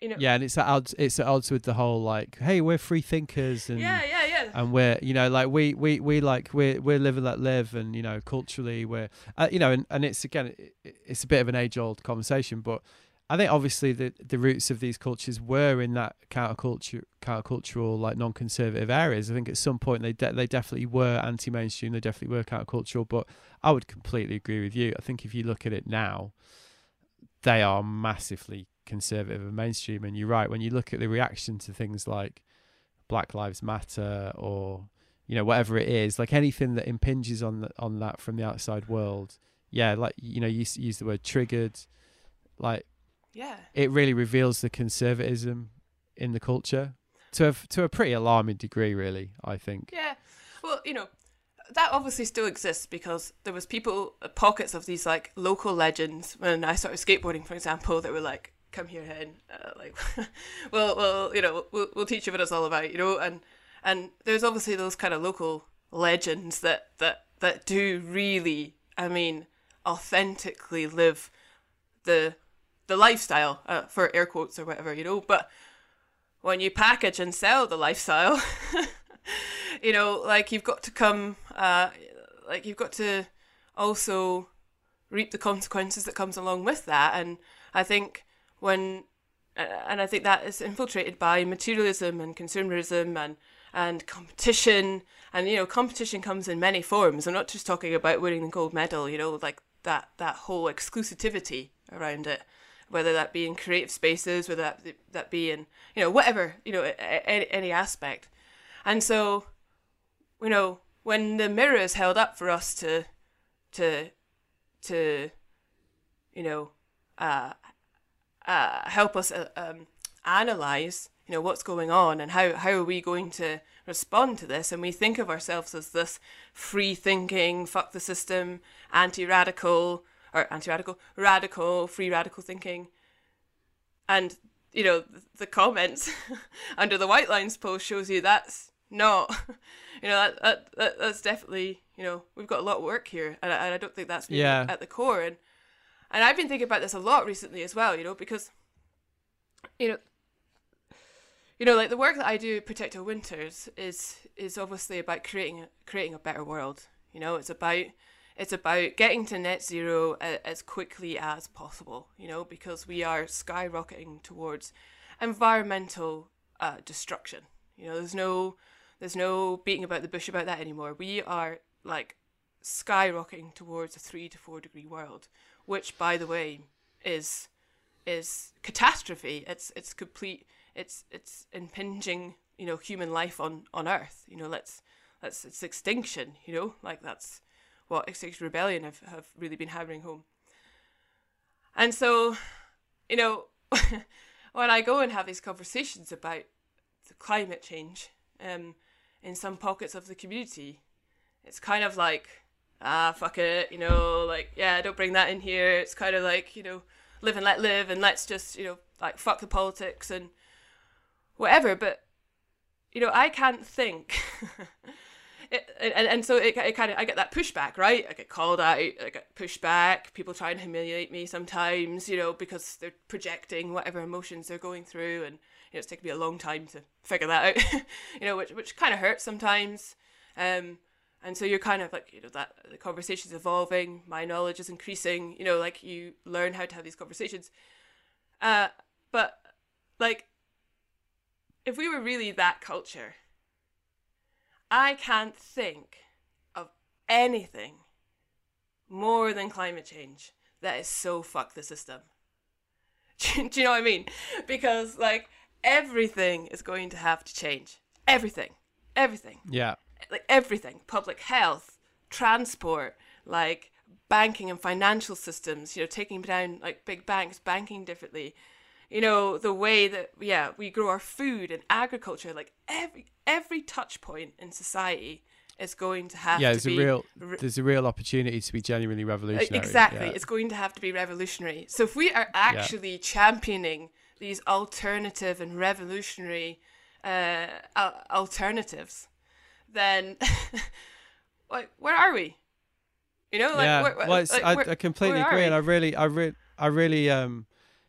you know, yeah, and it's at odds. It's at odds with the whole like, hey, we're free thinkers, and yeah, yeah, yeah, and we're you know like we we we like we're we're living that live, and you know culturally we're uh, you know, and and it's again it, it's a bit of an age old conversation, but I think obviously the the roots of these cultures were in that counterculture countercultural like non-conservative areas. I think at some point they de- they definitely were anti-mainstream. They definitely were countercultural. But I would completely agree with you. I think if you look at it now, they are massively conservative and mainstream. And you're right when you look at the reaction to things like Black Lives Matter or you know whatever it is, like anything that impinges on the, on that from the outside world. Yeah, like you know, you use the word triggered, like yeah, it really reveals the conservatism in the culture to a to a pretty alarming degree, really. I think. Yeah, well, you know, that obviously still exists because there was people uh, pockets of these like local legends when I started skateboarding, for example, that were like, "Come here, hen," uh, like, well, well, you know, we'll we'll teach you what it's all about, you know, and and there's obviously those kind of local legends that that that do really, I mean, authentically live the the lifestyle uh, for air quotes or whatever, you know, but when you package and sell the lifestyle you know, like you've got to come, uh, like you've got to also reap the consequences that comes along with that. And I think when, and I think that is infiltrated by materialism and consumerism and and competition. And you know competition comes in many forms. I'm not just talking about winning the gold medal you know like that that whole exclusivity around it whether that be in creative spaces whether that that be in you know whatever you know any, any aspect. And so you know, when the mirror is held up for us to, to, to, you know, uh, uh, help us uh, um, analyze, you know, what's going on and how how are we going to respond to this? And we think of ourselves as this free thinking, fuck the system, anti radical or anti radical, radical, free radical thinking, and you know the comments under the Whitelines post shows you that's not you know that, that, that that's definitely you know we've got a lot of work here, and I, and I don't think that's yeah. at the core. And and I've been thinking about this a lot recently as well. You know because you know you know like the work that I do, Protect Our Winters, is is obviously about creating creating a better world. You know it's about it's about getting to net zero as quickly as possible. You know because we are skyrocketing towards environmental uh, destruction. You know, there's no there's no beating about the bush about that anymore. We are like skyrocketing towards a three to four degree world, which, by the way, is is catastrophe. It's it's complete. It's it's impinging. You know, human life on on Earth. You know, let's let's it's extinction. You know, like that's what Extinction Rebellion have have really been hammering home. And so, you know, when I go and have these conversations about the climate change, um, in some pockets of the community. It's kind of like, ah, fuck it, you know, like, yeah, don't bring that in here. It's kind of like, you know, live and let live and let's just, you know, like, fuck the politics and whatever. But, you know, I can't think. it, and, and so it, it kind of, I get that pushback, right? I get called out, I get pushed back. People try and humiliate me sometimes, you know, because they're projecting whatever emotions they're going through and, it's taken me a long time to figure that out, you know, which which kind of hurts sometimes. Um, and so you're kind of like, you know, that the conversation's evolving, my knowledge is increasing, you know, like you learn how to have these conversations. Uh, but like, if we were really that culture, I can't think of anything more than climate change that is so fuck the system. do you know what I mean? Because like everything is going to have to change. Everything. Everything. Yeah. Like everything. Public health, transport, like banking and financial systems, you know, taking down like big banks, banking differently. You know, the way that yeah, we grow our food and agriculture, like every every touch point in society is going to have yeah, to there's be a real there's a real opportunity to be genuinely revolutionary. Exactly. Yeah. It's going to have to be revolutionary. So if we are actually yeah. championing these alternative and revolutionary uh, alternatives, then like where are we? You know, like, yeah. Where, well, like, I, I, completely agree, and I really, I really, I really, um,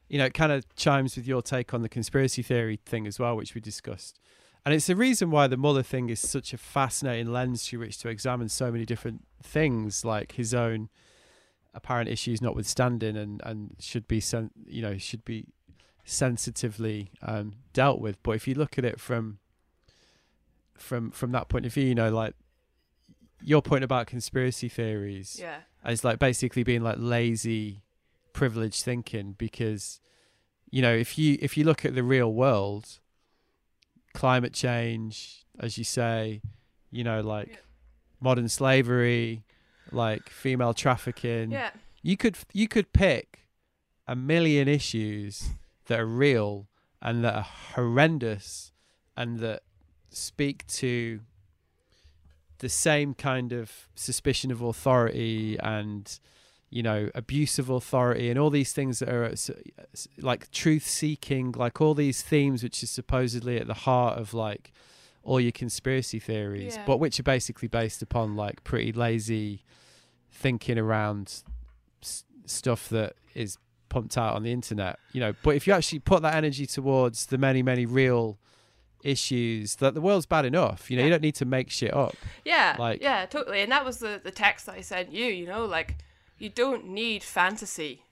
you know, it kind of chimes with your take on the conspiracy theory thing as well, which we discussed. And it's the reason why the Müller thing is such a fascinating lens through which to examine so many different things, like his own apparent issues notwithstanding, and and should be sent, you know, should be sensitively um, dealt with. But if you look at it from from from that point of view, you know, like your point about conspiracy theories, yeah, is like basically being like lazy, privileged thinking because you know, if you if you look at the real world, climate change, as you say, you know, like Yeah. modern slavery, like female trafficking, Yeah. you could you could pick a million issues that are real and that are horrendous and that speak to the same kind of suspicion of authority and you know abuse of authority and all these things that are like truth seeking like all these themes which is supposedly at the heart of like all your conspiracy theories Yeah. but which are basically based upon like pretty lazy thinking around s- stuff that is pumped out on the internet you know but if you actually put that energy towards the many many real issues that the world's bad enough you know you don't need to make shit up Yeah, Like- yeah, totally. And that was the the text that I sent you. You know, like you don't need fantasy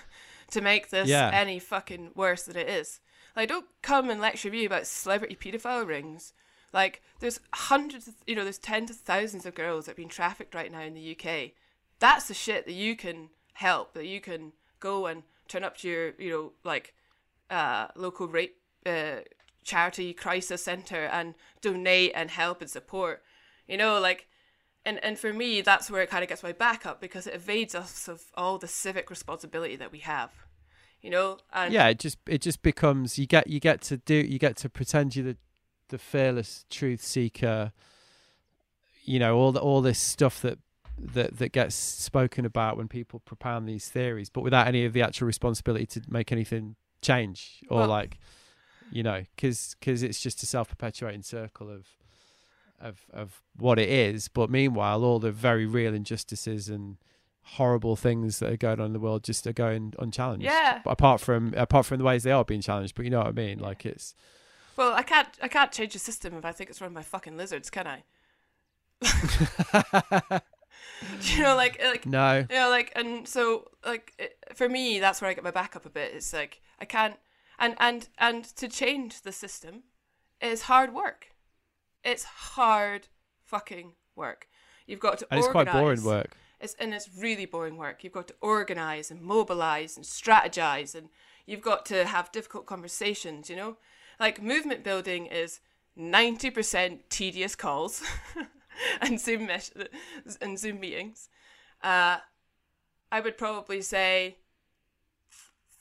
to make this Yeah. any fucking worse than it is. Like, don't come and lecture me about celebrity paedophile rings. Like, there's hundreds, of, you know, there's tens of thousands of girls that are being trafficked right now in the UK. That's the shit that you can help. That you can go and turn up to your, you know, like uh, local rape uh, charity crisis center and donate and help and support. You know, like, and and for me, that's where it kind of gets my back up because it evades us of all the civic responsibility that we have. You know, and yeah it just it just becomes you get you get to do you get to pretend you're the the fearless truth seeker you know all the, all this stuff that that that gets spoken about when people propound these theories but without any of the actual responsibility to make anything change or Well- like you know cuz cuz it's just a self-perpetuating circle of of of what it is but meanwhile all the very real injustices and horrible things that are going on in the world just are going unchallenged Yeah. apart from apart from the ways they are being challenged but you know what i mean like it's well, I can't I can't change the system if I think it's run by fucking lizards, can I? you know, like like no Yeah, like and so like it, for me, that's where I get my back up a bit. It's like I can't and and and to change the system is hard work. It's hard fucking work. You've got to and it's quite boring work It's and it's really boring work. You've got to organize and mobilize and strategize, and you've got to have difficult conversations. You know, like movement building is ninety percent tedious calls and Zoom and Zoom meetings. Uh, I would probably say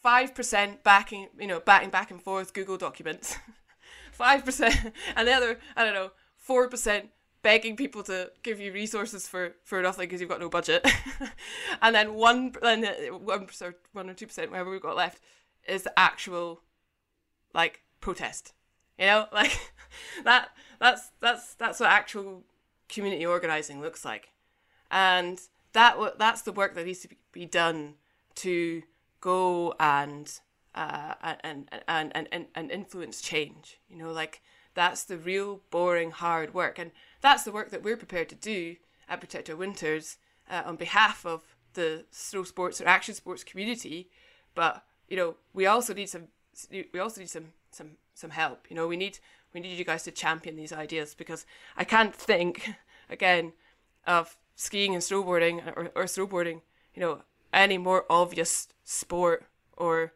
five percent backing, you know, batting back and forth Google documents, five percent, and the other, I don't know, four percent begging people to give you resources for for nothing because you've got no budget, and then one, then one, sorry, one or two percent, whatever we've got left, is the actual, like protest. You know, like that. That's that's that's what actual community organizing looks like, and that that's the work that needs to be- done to go and uh, and, and, and, and influence change. You know, like that's the real boring hard work, and that's the work that we're prepared to do at Protect Our Winters uh, on behalf of the snow sports or action sports community. But you know, we also need some we also need some some some help. You know, we need we need you guys to champion these ideas because I can't think again of skiing and snowboarding or, or snowboarding, you know, any more obvious sport or,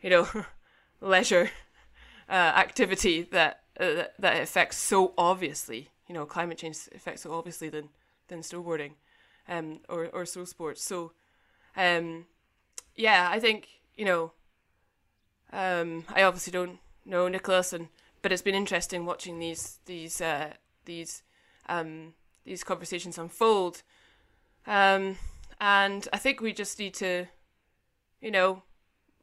you know, leisure uh, activity that, uh, that that affects so obviously, you know, climate change affects so obviously than than snowboarding, um, or or snow sports. So, um, yeah, I think you know, um, I obviously don't know Nicolas, and but it's been interesting watching these these uh, these um, these conversations unfold. Um, and I think we just need to, you know,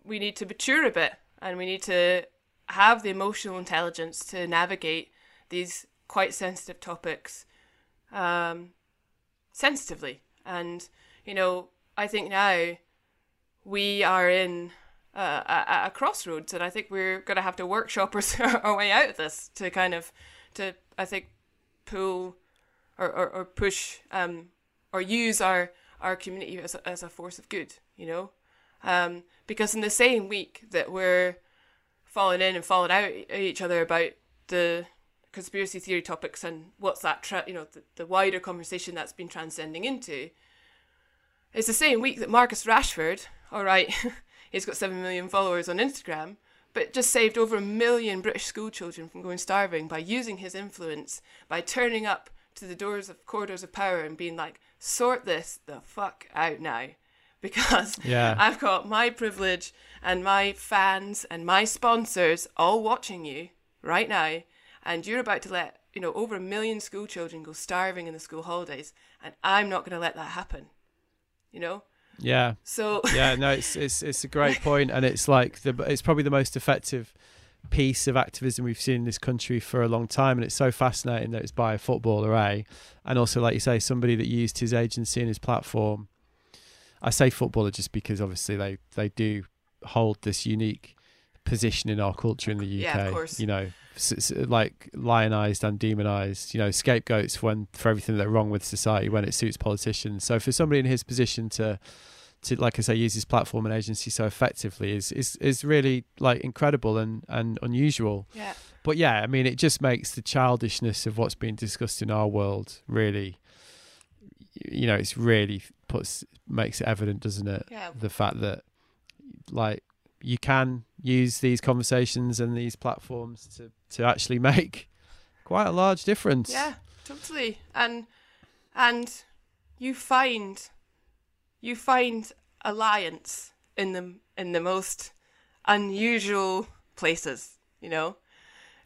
we need to mature a bit, and we need to have the emotional intelligence to navigate these quite sensitive topics um, sensitively. And you know, I think now we are in uh, a, a crossroads, and I think we're going to have to workshop our way out of this to kind of to I think pull or, or, or push um, or use our our community as a, as a force of good, you know, um, because in the same week that we're falling in and falling out at each other about the conspiracy theory topics and what's that tra- you know the, the wider conversation that's been transcending into it's the same week that Marcus Rashford all right he's got 7 million followers on Instagram, but just saved over a million British school children from going starving by using his influence, by turning up to the doors of corridors of power and being like, sort this the fuck out now. Because Yeah. I've got my privilege and my fans and my sponsors all watching you right now, and you're about to let you know over a million school children go starving in the school holidays, and I'm not going to let that happen. You know, Yeah. so yeah, no, it's it's it's a great point, and it's like the it's probably the most effective piece of activism we've seen in this country for a long time, and it's so fascinating that it's by a footballer, eh? And also, like you say, somebody that used his agency and his platform. I say footballer just because obviously they they do hold this unique position in our culture in the UK. Yeah, of course. You know, like lionized and demonized. You know, scapegoats when for everything that's wrong with society when it suits politicians. So for somebody in his position to to like I say use his platform and agency so effectively is is is really like incredible and and unusual. yeah, But yeah, I mean it just makes the childishness of what's being discussed in our world really you know, it's really puts makes it evident, doesn't it? yeah, The fact that like you can use these conversations and these platforms to to actually make quite a large difference. yeah, totally. And and you find you find alliance in the in the most unusual places, you know,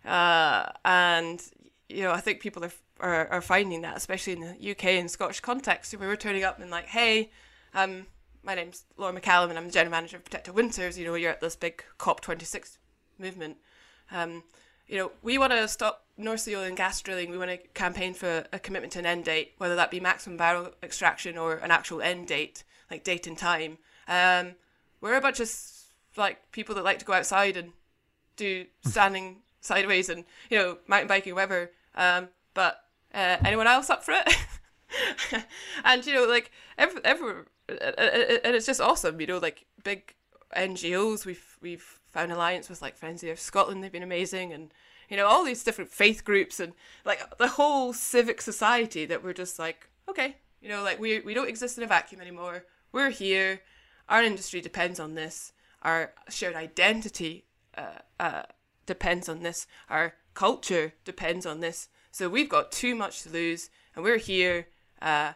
uh, and you know I think people are, are are finding that, especially in the UK and Scottish context. We were turning up and like, hey, um, my name's Lauren MacCallum and I'm the general manager of Protect Our Winters. You know, you're at this big COP26 movement. Um, you know, we want to stop North Sea oil and gas drilling. We want to campaign for a commitment to an end date, whether that be maximum barrel extraction or an actual end date, like date and time. Um, we're a bunch of like people that like to go outside and do standing sideways and you know mountain biking, whatever. Um, but uh, anyone else up for it? and you know, like every, every, and it's just awesome. You know, like big NGOs. We've we've found alliance with like Friends of Scotland. They've been amazing, and you know all these different faith groups and like the whole civic society that we're just like okay, you know, like we we don't exist in a vacuum anymore. We're here. Our industry depends on this. Our shared identity uh, uh, depends on this. Our culture depends on this. So we've got too much to lose, and we're here. Uh,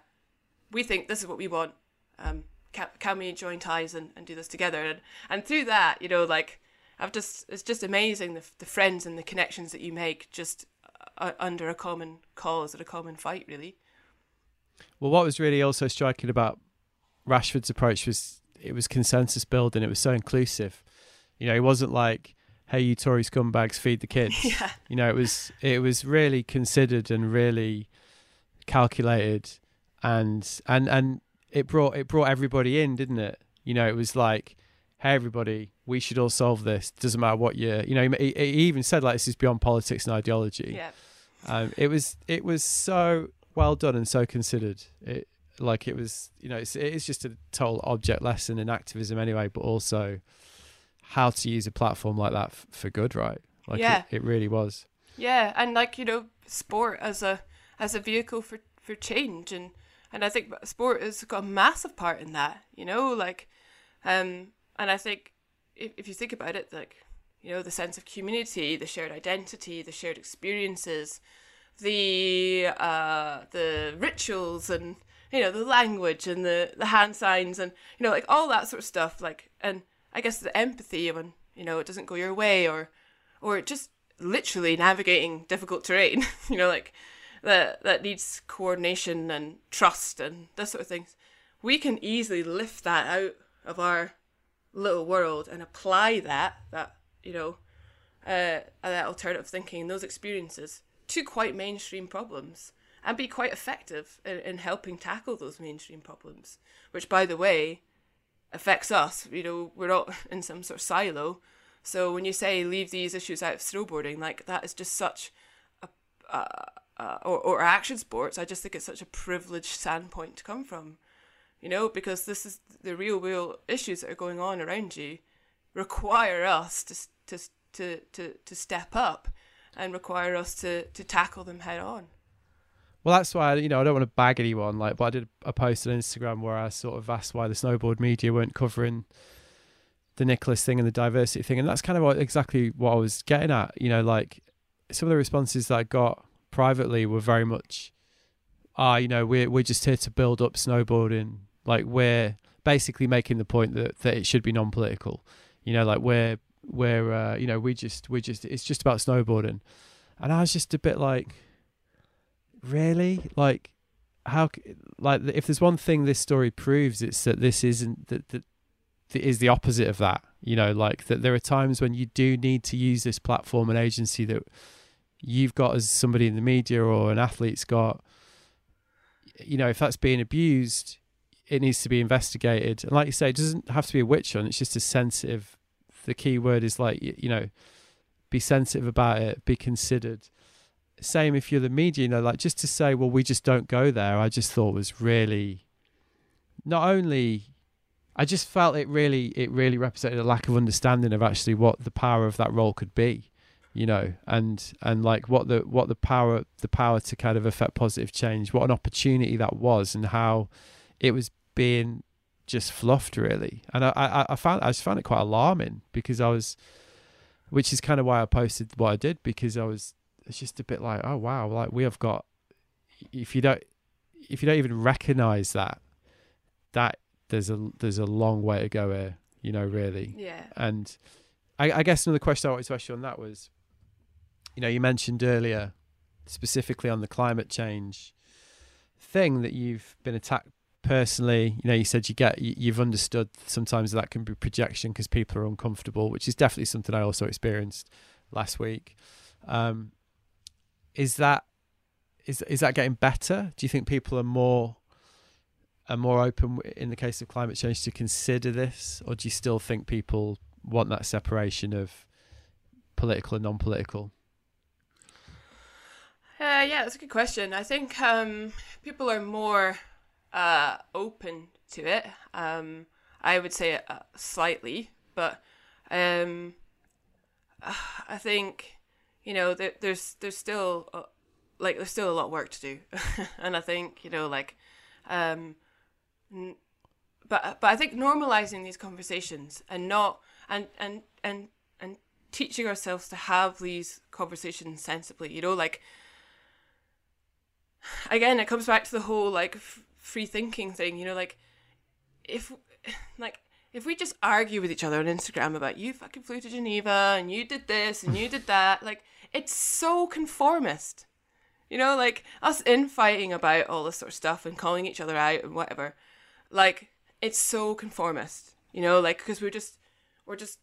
we think this is what we want. Um, can, can we join ties and, and do this together? And and through that, you know, like I've just it's just amazing the the friends and the connections that you make just uh, under a common cause and a common fight, really. Well, what was really also striking about Rashford's approach was it was consensus building. It was so inclusive. You know, it wasn't like, "Hey, you Tory scumbags, feed the kids." Yeah, You know, it was it was really considered and really calculated, and and and it brought it brought everybody in, didn't it? You know, it was like, "Hey, everybody, we should all solve this. Doesn't matter what you." You know, he, he even said like, "This is beyond politics and ideology." yeah, um, it was it was so well done and so considered. It like it was you know it's it's just a total object lesson in activism anyway, but also how to use a platform like that f- for good, right? Like Yeah. it, it really was. yeah, and like you know, sport as a as a vehicle for for change, and and I think sport has got a massive part in that. You know, like, um, and I think if if you think about it, like you know, the sense of community, the shared identity, the shared experiences, the uh, the rituals, and you know, the language and the the hand signs, and you know, like all that sort of stuff. Like, and I guess the empathy when you know it doesn't go your way, or or just literally navigating difficult terrain. you know, like that that needs coordination and trust and this sort of things. We can easily lift that out of our little world and apply that that you know uh, that alternative thinking those experiences to quite mainstream problems and be quite effective in, in helping tackle those mainstream problems which by the way affects us you know we're not in some sort of silo so when you say leave these issues out of snowboarding like that is just such a uh, uh, or, or action sports i just think it's such a privileged standpoint to come from you know, because this is the real, real issues that are going on around you require us to to to to, to step up and require us to to tackle them head on. Well, that's why you know I don't want to bag anyone. Like, but I did a post on Instagram where I sort of asked why the snowboard media weren't covering the Nicolas thing and the diversity thing, and that's kind of what, exactly what I was getting at. You know, like some of the responses that I got privately we were very much, ah, you know, we're we're just here to build up snowboarding. Like we're basically making the point that that it should be non-political. You know, like we're we're uh, you know we just we just it's just about snowboarding, and I was just a bit like, really, like how like if there's one thing this story proves, it's that this isn't that that is the opposite of that. You know, like that there are times when you do need to use this platform and agency that you've got as somebody in the media or an athlete's got. You know, if that's being abused, it needs to be investigated. And like you say, it doesn't have to be a witch hunt. It's just a sensitive. The key word is like you know, be sensitive about it. Be considered. Same if you're the media, you know, like just to say, well, we just don't go there. I just thought was really, not only I just felt it really it really represented a lack of understanding of actually what the power of that role could be, you know, and and like what the what the power the power to kind of affect positive change, what an opportunity that was, and how it was being just fluffed really. And I I, I found I just found it quite alarming because I was, which is kind of why I posted what I did because I was it's just a bit like oh wow like we have got if you don't if you don't even recognize that that there's a there's a long way to go here, you know, really. Yeah. And I, I guess another question I wanted to ask you on that was, you know, you mentioned earlier, specifically on the climate change thing that you've been attacked personally. You know, you said you get you've understood sometimes that can be projection because people are uncomfortable, which is definitely something I also experienced last week. Um, is that is is that getting better? Do you think people are more are more open in the case of climate change to consider this, or do you still think people want that separation of political and non-political? Uh, yeah, that's a good question. I think um, people are more uh, open to it. Um, I would say uh, slightly, but um, I think you know there, there's there's still uh, like there's still a lot of work to do, and I think you know like um, but but I think normalizing these conversations and not and and and and teaching ourselves to have these conversations sensibly, you know, like again, it comes back to the whole like f- free thinking thing, you know, like if like if we just argue with each other on Instagram about you fucking flew to Geneva and you did this and you did that, like it's so conformist. You know, like us infighting about all this sort of stuff and calling each other out and whatever like it's so conformist you know like because we're just we're just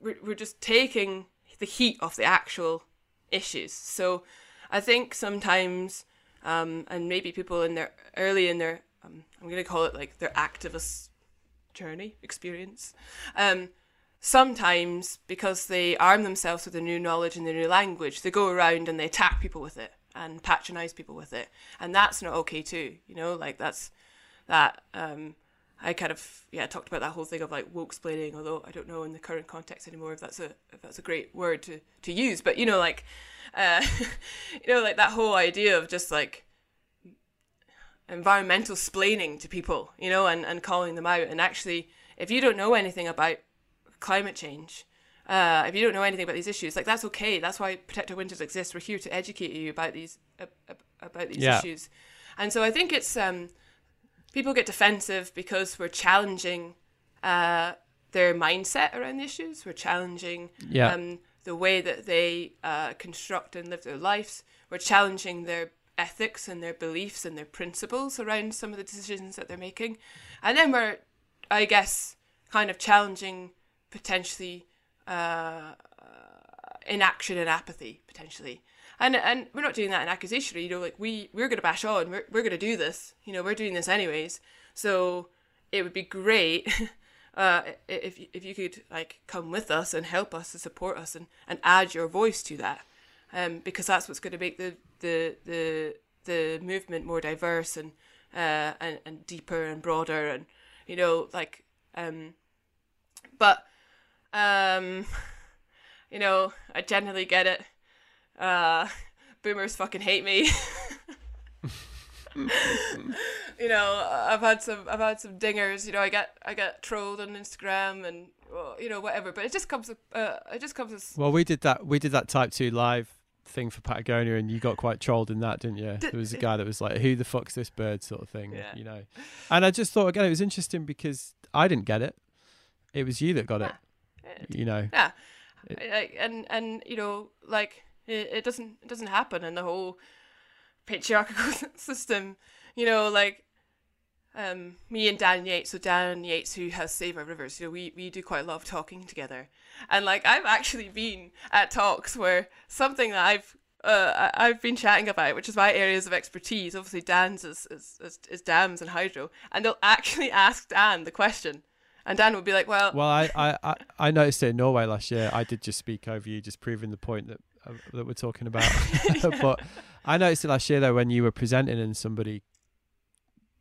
we're, we're just taking the heat off the actual issues so i think sometimes um and maybe people in their early in their um, i'm gonna call it like their activist journey experience um sometimes because they arm themselves with a new knowledge and a new language they go around and they attack people with it and patronize people with it. And that's not okay too you know like that's that um, I kind of yeah talked about that whole thing of like woke splaining, although I don't know in the current context anymore if that's a if that's a great word to to use, but you know like uh, you know like that whole idea of just like environmental splaining to people, you know, and and calling them out, and actually if you don't know anything about climate change. Uh, if you don't know anything about these issues, like that's okay. That's why Protect Our Winters exists. We're here to educate you about these uh, about these yeah. issues, and so I think it's um, people get defensive because we're challenging uh, their mindset around the issues. We're challenging yeah. um, the way that they uh, construct and live their lives. We're challenging their ethics and their beliefs and their principles around some of the decisions that they're making. And then we're, I guess, kind of challenging potentially uh, inaction and apathy, potentially and and we're not doing that in accusation you know like we we're gonna bash on we're, we're gonna do this you know we're doing this anyways so it would be great uh, if if you could like come with us and help us and support us and, and add your voice to that um, because that's what's going to make the, the the the movement more diverse and uh, and and deeper and broader and you know like um but um you know I generally get it uh, boomers fucking hate me. you know, I've had some, I've had some dingers. You know, I get, I get trolled on Instagram and you know whatever. But it just comes, uh, it just comes as Well, we did that. We did that Type Two live thing for Patagonia, and you got quite trolled in that, didn't you? There was a guy that was like, "Who the fuck's this bird?" sort of thing, Yeah. you know. And I just thought again, it was interesting because I didn't get it. It was you that got it, uh, you know. yeah, It- and and you know, like it, it doesn't, it doesn't happen in the whole patriarchal system. You know, like um, me and Dan Yates, so Dan Yates, who has Save Our Rivers, you know, we, we do quite a lot of talking together. And like, I've actually been at talks where something that I've uh, I've been chatting about, which is my areas of expertise. Obviously, Dan's is, is, is, is dams and hydro, and they'll actually ask Dan the question, and Dan will be like, "Well, Well, I, I, I, I noticed it in Norway last year. I did just speak over you, just proving the point that uh, that we're talking about. but I noticed it last year though when you were presenting and somebody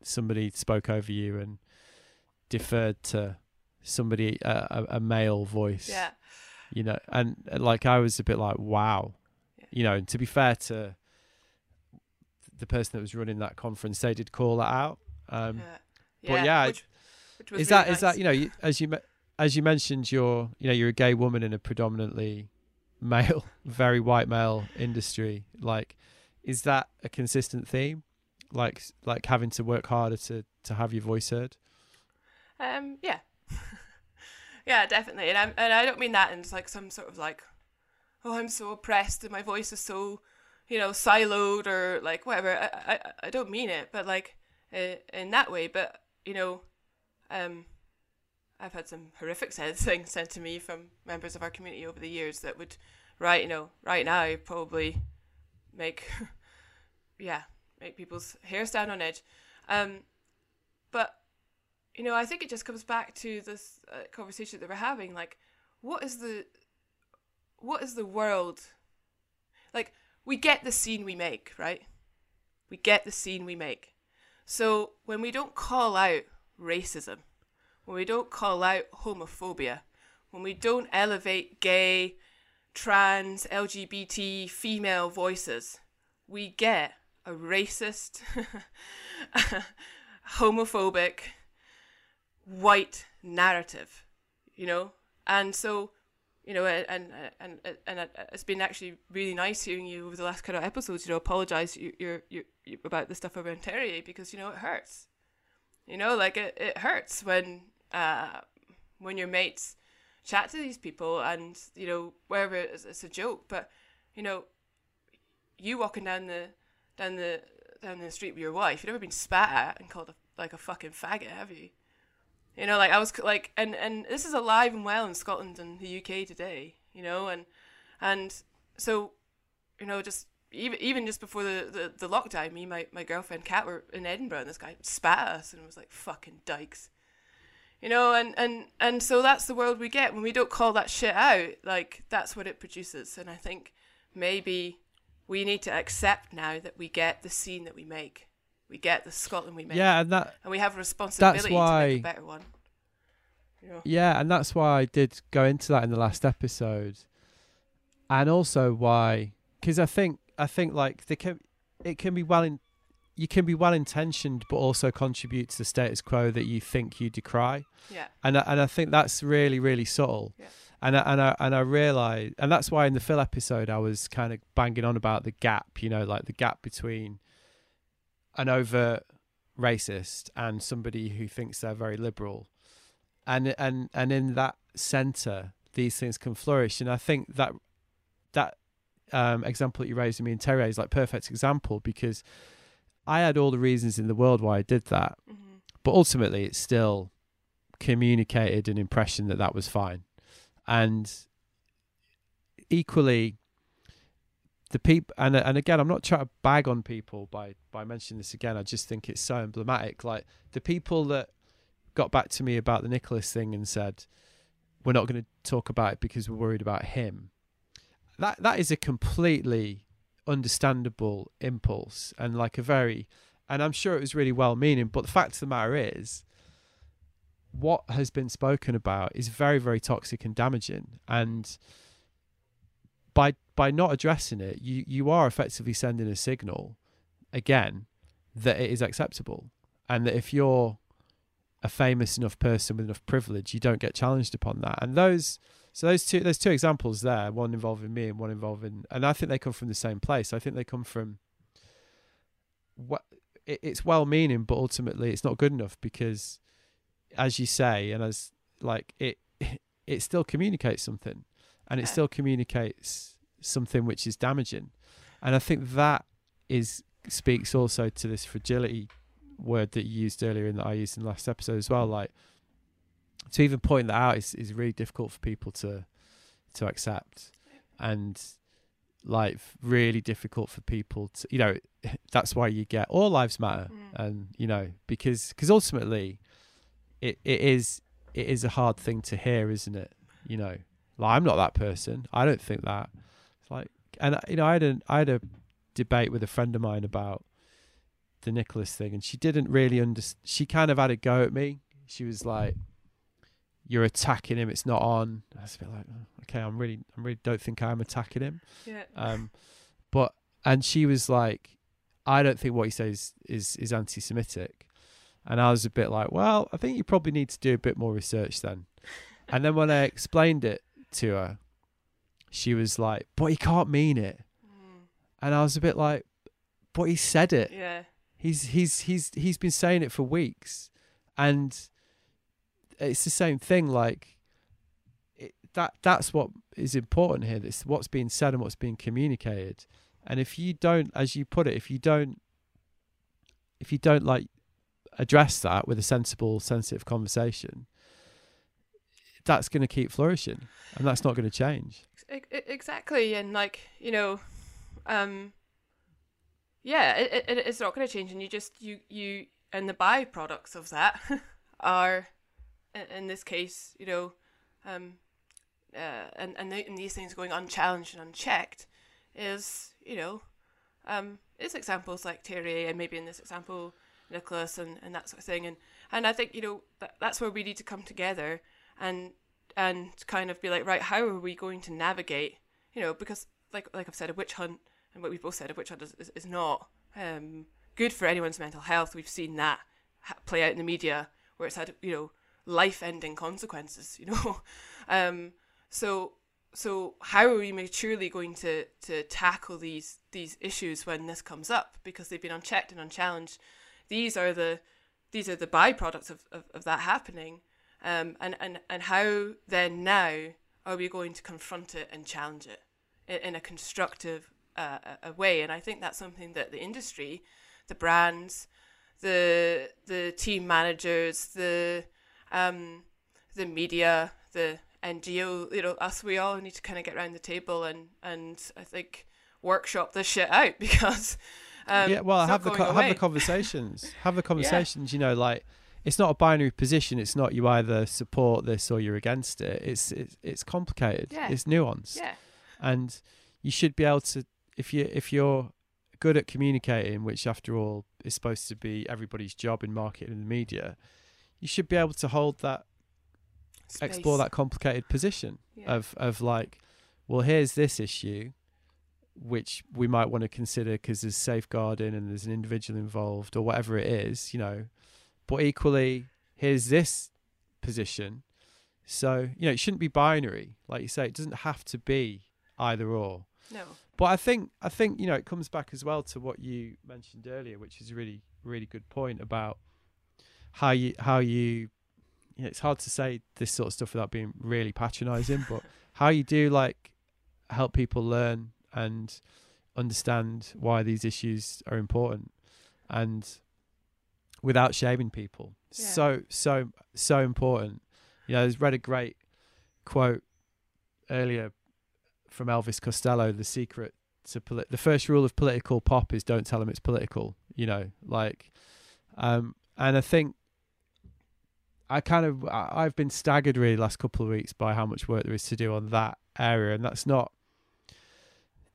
somebody spoke over you and deferred to somebody uh, a, a male voice. yeah, You know, and like I was a bit like, wow. Yeah. You know, and to be fair to the person that was running that conference, they did call that out. Um, yeah, but yeah, which, which is really that is nice. that you know you, as you as you mentioned you're you know you're a gay woman in a predominantly male very white male industry like is that a consistent theme like like having to work harder to to have your voice heard Um, yeah, yeah, definitely, and I'm, and I don't mean that in like some sort of like, oh, I'm so oppressed and my voice is so, you know, siloed or like whatever. I I, I don't mean it, but like uh, in that way. But you know, um, I've had some horrific things sent to me from members of our community over the years that would, right, you know, right now probably make, yeah, make people's hair stand on edge. Um, but you know, I think it just comes back to this uh, conversation that we're having. Like, what is the, what is the world? Like, we get the scene we make, right? We get the scene we make. So when we don't call out racism, when we don't call out homophobia, when we don't elevate gay, trans, LGBT, female voices, we get a racist, homophobic, white narrative, you know? And so, you know, and and and and it's been actually really nice hearing you over the last kind of episodes. You know, apologize you you're, you about the stuff around Terrier because you know it hurts. You know, like it, it hurts when uh when your mates chat to these people and you know wherever it's, it's a joke, but you know, you walking down the down the down the street with your wife, you've never been spat at and called a, like a fucking faggot, have you? You know, like I was like, and and this is alive and well in Scotland and the UK today. You know, and and so, you know, just even even just before the, the, the lockdown, me my, my girlfriend Kat were in Edinburgh, and this guy spat at us and was like, "Fucking dykes," you know, and and and so that's the world we get when we don't call that shit out. Like that's what it produces, and I think maybe we need to accept now that we get the scene that we make. We get the Scotland we make yeah and that and we have a responsibility to why- make a better one. You know? Yeah, and that's why I did go into that in the last episode, and also why, because I think I think like they can, it can be well in, you can be well intentioned, but also contribute to the status quo that you think you decry, Yeah. and I, and I think that's really really subtle, Yeah. And I, and I and I realize, and that's why in the Phil episode I was kind of banging on about the gap, you know, like the gap between an overt racist and somebody who thinks they're very liberal. And and and in that center these things can flourish. And i think that that um, example that you raised with me in Terry is like perfect example because i had all the reasons in the world why i did that. Hmm but ultimately it still communicated an impression that that was fine and equally the people and uh, and again i'm not trying to bag on people by by mentioning this again i just think it's so emblematic. Like the people that got back to me about the Nicolas thing and said we're not going to talk about it because we're worried about him that that is a completely understandable impulse and like a very and i'm sure it was really well meaning but the fact of the matter is what has been spoken about is very very toxic and damaging and by by not addressing it you you are effectively sending a signal again that it is acceptable, and that if you're a famous enough person with enough privilege, you don't get challenged upon that. And those, so those two, there's two examples there, one involving me and one involving, and I think they come from the same place. I think they come from what it's well-meaning, but ultimately it's not good enough because, as you say, and as like it, it still communicates something, and it still communicates something which is damaging, and I think that is speaks also to this fragility word that you used earlier and that I used in the last episode as well. Like to even point that out is, is really difficult for people to to accept and like really difficult for people to you know that's why you get all lives matter Mm. and you know because because ultimately it, it is it is a hard thing to hear isn't it you know like I'm not that person I don't think that it's like and you know I had a I had a debate with a friend of mine about the Nicolas thing, and she didn't really understand. She kind of had a go at me. She was like, "You're attacking him. It's not on." I was a bit like, "Oh, "Okay, I'm really, I really don't think I'm attacking him." Yeah. Um, but and she was like, "I don't think what he says is is anti-Semitic," and I was a bit like, "Well, I think you probably need to do a bit more research then." and then when I explained it to her, she was like, "But he can't mean it," Mm. and I was a bit like, "But he said it." Yeah. He's he's he's he's been saying it for weeks, and it's the same thing. Like it, that that's what is important here. This what's being said and what's being communicated. And if you don't, as you put it, if you don't, if you don't like address that with a sensible, sensitive conversation, that's going to keep flourishing, and that's not going to change. Exactly and like you know um yeah it, it, it's not going to change and you just you you and the byproducts of that are in this case you know um uh, and and, and these things going unchallenged and unchecked is you know um is examples like Terry and maybe in this example Nicolas and, and that sort of thing and and I think you know that, that's where we need to come together and and kind of be like, right, how are we going to navigate? You know, because like like I've said, a witch hunt, and what we've both said, a witch hunt is, is, is not um, good for anyone's mental health. We've seen that play out in the media where it's had you know life-ending consequences. You know, um, so so how are we maturely going to to tackle these these issues when this comes up because they've been unchecked and unchallenged? These are the these are the byproducts of, of, of that happening um, and, and, and how then now are we going to confront it and challenge it in, in a constructive uh, a- way? And I think that's something that the industry, the brands, the the team managers, the um, the media, the NGO, you know, us, we all need to kind of get around the table and, and I think workshop this shit out because um, yeah, well, have the co- have the conversations. have the conversations. You know, like it's not a binary position. It's not you either support this or you're against it. It's it's it's complicated. Yeah. It's nuanced, Yeah, and you should be able to if you if you're good at communicating, which after all is supposed to be everybody's job in marketing and the media, you should be able to hold that explore that complicated position Yeah. of of like, well, here's this issue, which we might want to consider because there's safeguarding and there's an individual involved or whatever it is, you know. But equally, here's this position. So you know, it shouldn't be binary, like you say. It doesn't have to be either or. no. But I think I think you know it comes back as well to what you mentioned earlier, which is a really really good point about how you how you. you know, it's hard to say this sort of stuff without being really patronising, but how you do like help people learn and understand why these issues are important, and without shaming people, Yeah. so so so important. You know, I read a great quote earlier from Elvis Costello, the secret to polit- the first rule of political pop is don't tell them it's political. You know, like, um, and I think I kind of I've been staggered really last couple of weeks by how much work there is to do on that area, and that's not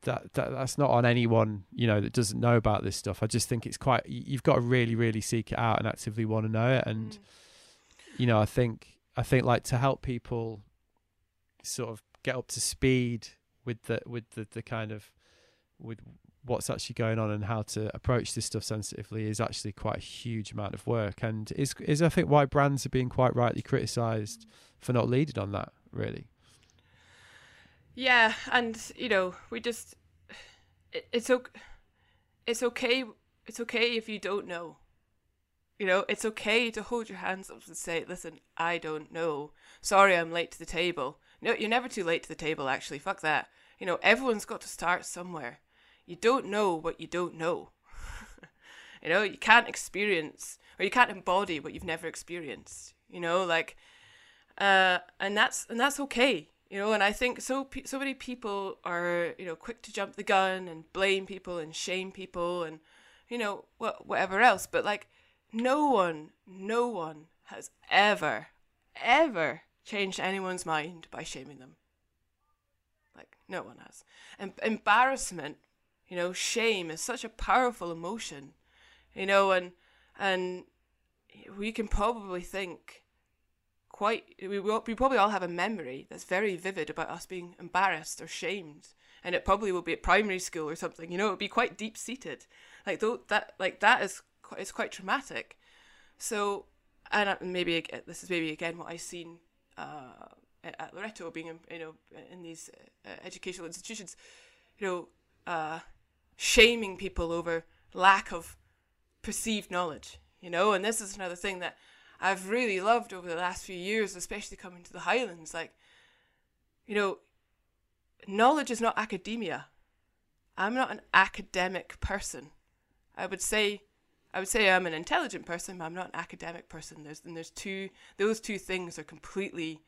that, that that's not on anyone you know that doesn't know about this stuff. I just think it's quite you've got to really really seek it out and actively want to know it, and Mm. you know, I think I think like to help people sort of get up to speed with the with the, the kind of with what's actually going on and how to approach this stuff sensitively is actually quite a huge amount of work and is is I think why brands are being quite rightly criticized for not leading on that really yeah and you know we just it, it's okay it's okay it's okay if you don't know you know it's okay to hold your hands up and say listen i don't know sorry i'm late to the table no you're never too late to the table actually fuck that you know everyone's got to start somewhere you don't know what you don't know. you know, you can't experience or you can't embody what you've never experienced. You know, like, uh, and that's and that's okay. You know, and I think so. So many people are you know quick to jump the gun and blame people and shame people and you know what whatever else. But like, no one, no one has ever, ever changed anyone's mind by shaming them. Like, no one has. And embarrassment you know, shame is such a powerful emotion. You know, and and we can probably think quite we we probably all have a memory that's very vivid about us being embarrassed or shamed and it probably will be at primary school or something you know it would be quite deep seated like though that like that is quite, it's quite traumatic. So and maybe this is maybe again what i've seen uh, at Loretto being in, you know in these uh, educational institutions you know uh, shaming people over lack of perceived knowledge, you know, and this is another thing that I've really loved over the last few years, especially coming to the Highlands. Like, you know, knowledge is not academia. I'm not an academic person. I would say I would say I'm an intelligent person, but I'm not an academic person. There's and there's two those two things are completely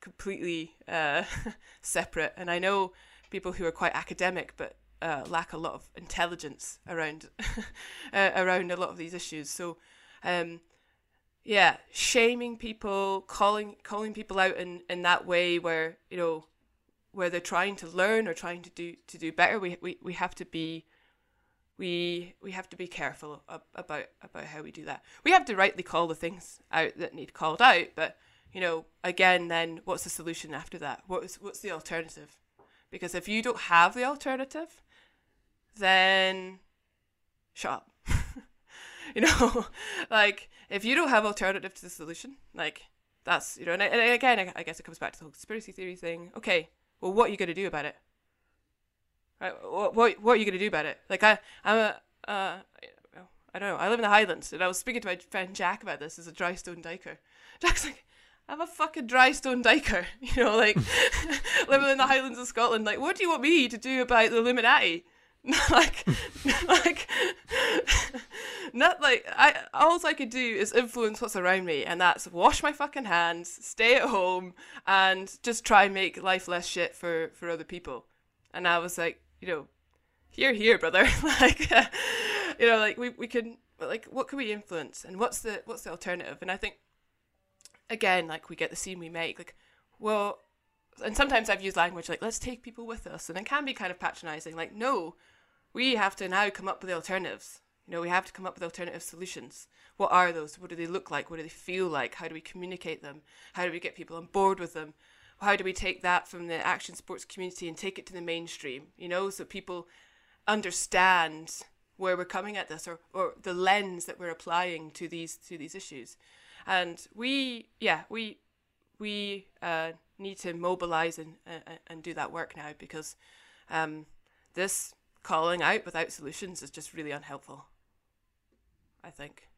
completely uh, separate. And I know people who are quite academic but uh, lack a lot of intelligence around uh, around a lot of these issues. So, um, yeah, shaming people, calling calling people out in, in that way where you know where they're trying to learn or trying to do to do better. We we, we have to be we we have to be careful about about how we do that. We have to rightly call the things out that need called out, but you know, again, then what's the solution after that? What is what's the alternative? Because if you don't have the alternative, then shut up. you know, like if you don't have alternative to the solution, like that's you know, and, and again, I, I, guess it comes back to the whole conspiracy theory thing. Okay, well, what are you gonna do about it? Right, what what, what are you gonna do about it? Like I I'm a uh, I don't know. I live in the Highlands, and I was speaking to my friend Jack about this as a dry stone dyker. Jack's like, I'm a fucking dry stone dyker, you know, like living in the Highlands of Scotland. Like, what do you want me to do about the Illuminati? like like not like I all I could do is influence what's around me and that's wash my fucking hands, stay at home and just try and make life less shit for for other people. And I was like, you know, here here brother, like you know, like we we can like what can we influence and what's the what's the alternative? And I think again, like we get the scene we make, like well and sometimes I've used language like let's take people with us and it can be kind of patronizing like no we have to now come up with alternatives. You know we have to come up with alternative solutions. What are those? What do they look like? What do they feel like? How do we communicate them? How do we get people on board with them? How do we take that from the action sports community and take it to the mainstream? You know so people understand where we're coming at this or, or the lens that we're applying to these to these issues. And we yeah we we uh, need to mobilize and, and, and do that work now because um, this calling out without solutions is just really unhelpful. I think.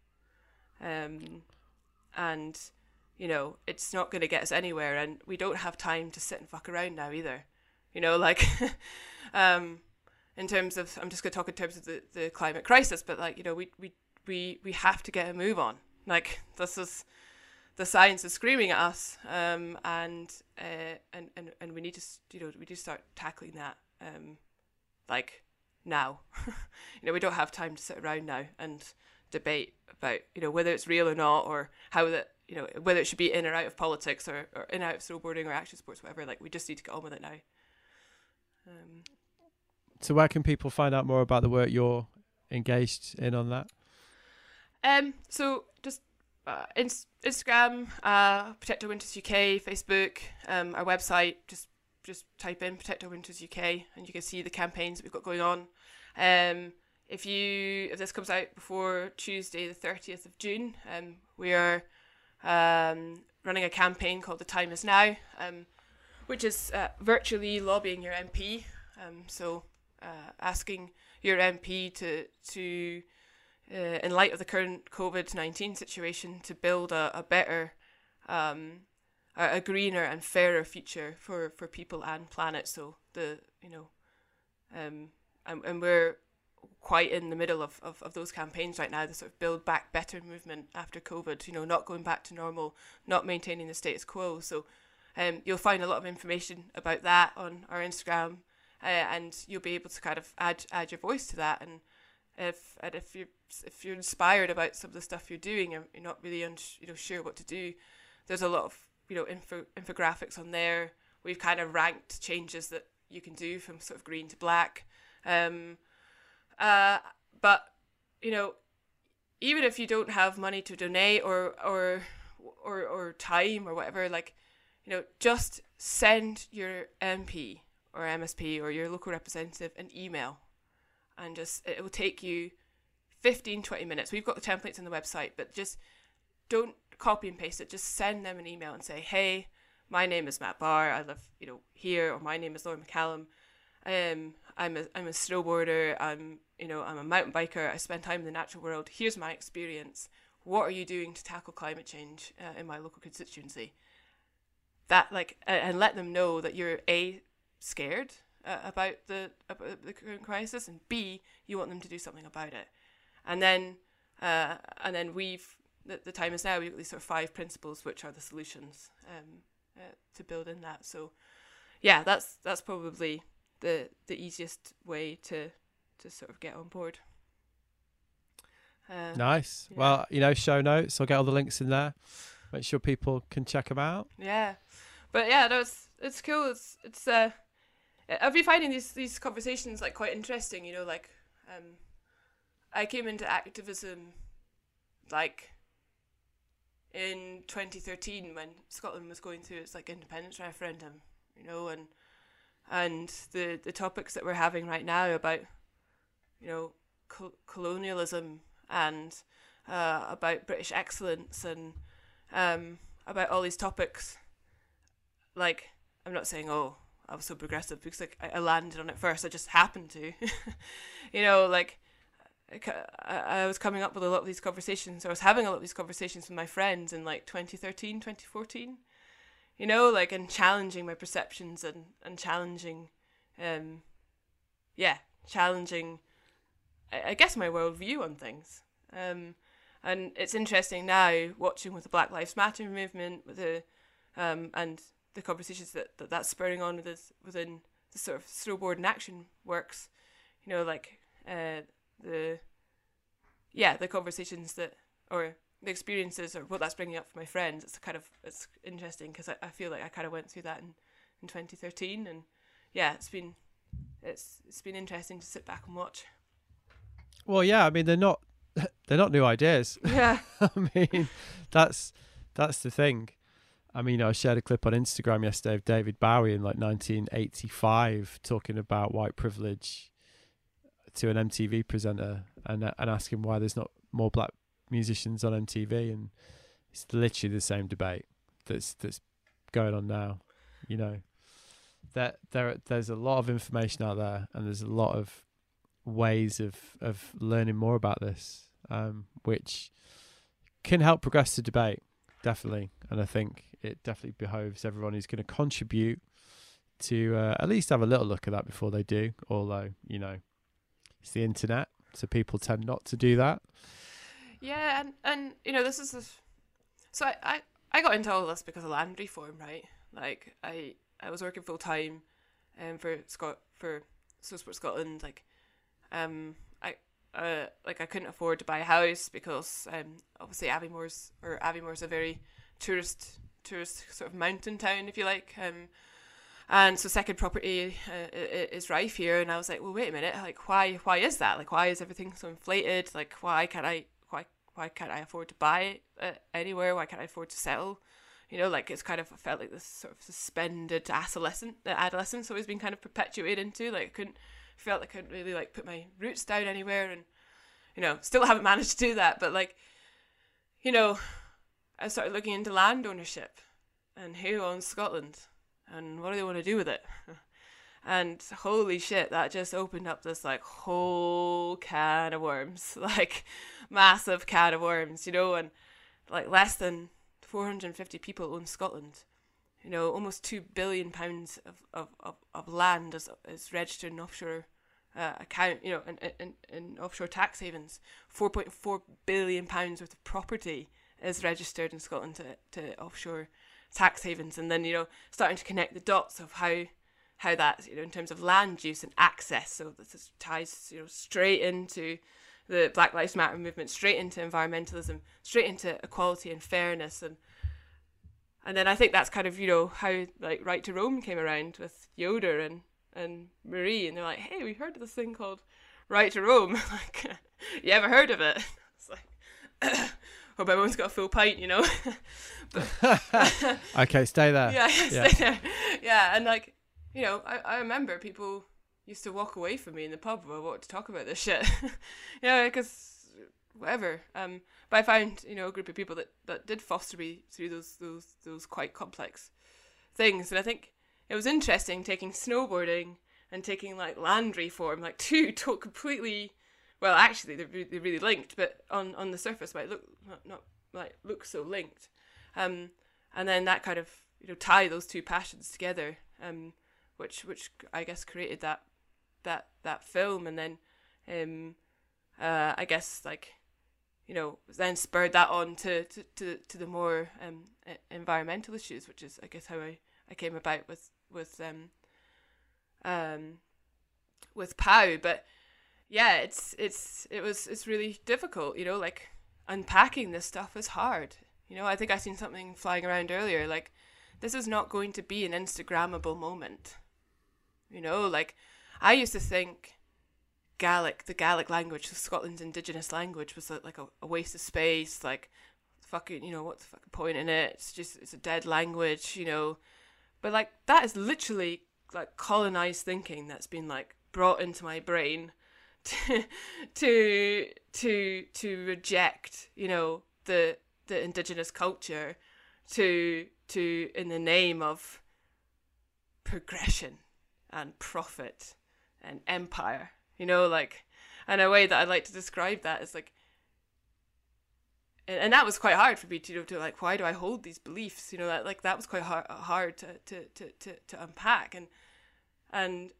Um, and, you know, it's not going to get us anywhere, and we don't have time to sit and fuck around now either. You know, like, um, in terms of, I'm just going to talk in terms of the, the climate crisis, but like, you know, we, we, we, we have to get a move on. Like, this is, the science is screaming at us, um, and, uh, and and and we need to you know we need to start tackling that, um, like now. you know, we don't have time to sit around now and debate about you know whether it's real or not, or how that you know whether it should be in or out of politics or, or in or out of snowboarding or action sports, whatever. Like we just need to get on with it now. Um, so where can people find out more about the work you're engaged in on that? Um, so uh, Instagram, uh, Protect Our Winters UK, Facebook, um, our website. Just just type in Protect Our Winters UK and you can see the campaigns that we've got going on. Um, if you if this comes out before Tuesday the thirtieth of June, um, we are um, running a campaign called The Time Is Now, um, which is uh, virtually lobbying your MP. Um, so uh, asking your MP to to uh, in light of the current COVID nineteen situation to build a, a better um, a, a greener and fairer future for, for people and planet. So the you know, um, and, and we're quite in the middle of, of, of those campaigns right now, the sort of build back better movement after COVID, you know, not going back to normal, not maintaining the status quo. So um, you'll find a lot of information about that on our Instagram uh, and you'll be able to kind of add add your voice to that and if and if you're if you're inspired about some of the stuff you're doing and you're not really you know sure what to do, there's a lot of you know info infographics on there. We've kind of ranked changes that you can do from sort of green to black. Um, uh, but you know, even if you don't have money to donate or or or or time or whatever, like you know, just send your MP or MSP or your local representative an email, and just it will take you 15 20 minutes. We've got the templates on the website, but just don't copy and paste it. Just send them an email and say, "Hey, my name is Matt Barr. I live, you know, here, or my name is Lauren MacCallum. Um, I'm a I'm a snowboarder. I'm you know I'm a mountain biker. I spend time in the natural world. Here's my experience. What are you doing to tackle climate change uh, in my local constituency? That like and let them know that you're a scared uh, about the about the current crisis, and b you want them to do something about it. And then uh, and then we've the, the time is now. We've got these sort of five principles, which are the solutions um, uh, to build in that. So yeah, that's that's probably the the easiest way to to sort of get on board. Uh, nice. Yeah. Well, you know, show notes. I'll get all the links in there. Make sure people can check them out. Yeah, but yeah, no, it's it's cool. It's it's. Uh, I've been finding these these conversations like quite interesting. You know, like um, I came into activism like in 2013 when Scotland was going through its like independence referendum. You know, and and the the topics that we're having right now about you know co- colonialism and uh, about British excellence and um, about all these topics. Like I'm not saying oh I was so progressive because like I, landed on it first. I just happened to, you know, like I, I was coming up with a lot of these conversations. I was having a lot of these conversations with my friends in like 2013, 2014 you know, like and challenging my perceptions and and challenging, um, yeah, challenging, I, I guess my worldview on things. Um, and it's interesting now watching with the Black Lives Matter movement, with the, um, and the conversations that, that that's spurring on within, within the sort of snowboard and action works. You know, like uh, the, yeah, the conversations that or the experiences or what that's bringing up for my friends it's kind of it's interesting because I, I feel like I kind of went through that in, in 2013 and yeah it's been it's it's been interesting to sit back and watch. Well yeah I mean they're not they're not new ideas. Yeah. I mean that's that's the thing I mean I shared a clip on Instagram yesterday of David Bowie in like 1985 talking about white privilege to an MTV presenter and and asking why there's not more black musicians on MTV, and it's literally the same debate that's that's going on now. You know, that there there's a lot of information out there, and there's a lot of ways of of learning more about this, um, which can help progress the debate definitely. And I think it definitely behoves everyone who's going to contribute to uh, at least have a little look at that before they do. Although you know, it's the internet, so people tend not to do that. Yeah, and and you know this is so I, I I got into all this because of land reform, right? Like I I was working full time, um for Scott for Snowsport Scotland, like um I uh like I couldn't afford to buy a house because um obviously Aviemores or Aviemore's a very tourist tourist sort of mountain town if you like um and so second property uh, is rife here and i was like well wait a minute like why why is that like why is everything so inflated like why can't i why why can't I afford to buy it uh, anywhere? Why can't I afford to settle? You know, like it's kind of felt like this sort of suspended adolescent adolescence always been kind of perpetuated into. Like I couldn't felt like I couldn't really like put my roots down anywhere and you know, still haven't managed to do that, but like you know, I started looking into land ownership and who owns Scotland and what do they want to do with it. and holy shit, that just opened up this like whole can of worms, like massive can of worms, you know, and like less than 450 people own Scotland. You know, almost two billion pounds of, of, of, of land is, is registered in offshore uh, account, you know, in, in, in offshore tax havens. 4.4 billion pounds worth of property is registered in Scotland to, to offshore tax havens, and then you know starting to connect the dots of how how that you know in terms of land use and access. So this ties you know straight into the Black Lives Matter movement, straight into environmentalism, straight into equality and fairness, and and then I think that's kind of you know how like Right to Roam came around with Yoder and and Marie, and they're like, hey, we heard of this thing called Right to Roam. like, you ever heard of it? It's like, hope everyone's got a full pint, you know. but, okay, stay there. Yeah, yeah, stay there. Yeah, and like, you know, I, I remember people used to walk away from me in the pub when I wanted to talk about this shit. yeah, because whatever. Um, but I found you know a group of people that, that did foster me through those those those quite complex things, and I think it was interesting taking snowboarding and taking like land reform, like two to- completely. Well, actually, they're, they're really linked, but on, on the surface might look not, not like look so linked. Um, and then that kind of you know tie those two passions together, um, which which I guess created that that that film, and then um, uh, I guess like you know then spurred that on to to, to, to the more um, environmental issues, which is I guess how I, I came about with with um um with Pow, but yeah, it's it's it was it's really difficult, you know, like unpacking this stuff is hard. You know, I think I seen something flying around earlier, like this is not going to be an Instagrammable moment. You know, like I used to think Gaelic, the Gaelic language, Scotland's indigenous language, was like a, a waste of space, like fucking, you know, what's the fucking point in it? It's just it's a dead language, you know. But like that is literally like colonized thinking that's been like brought into my brain to to to to reject you know the the indigenous culture to to in the name of progression and profit and empire you know like and a way that i like to describe that is like and, and that was quite hard for me to to like why do I hold these beliefs you know that like that was quite hard hard to to, to, to, to unpack. And and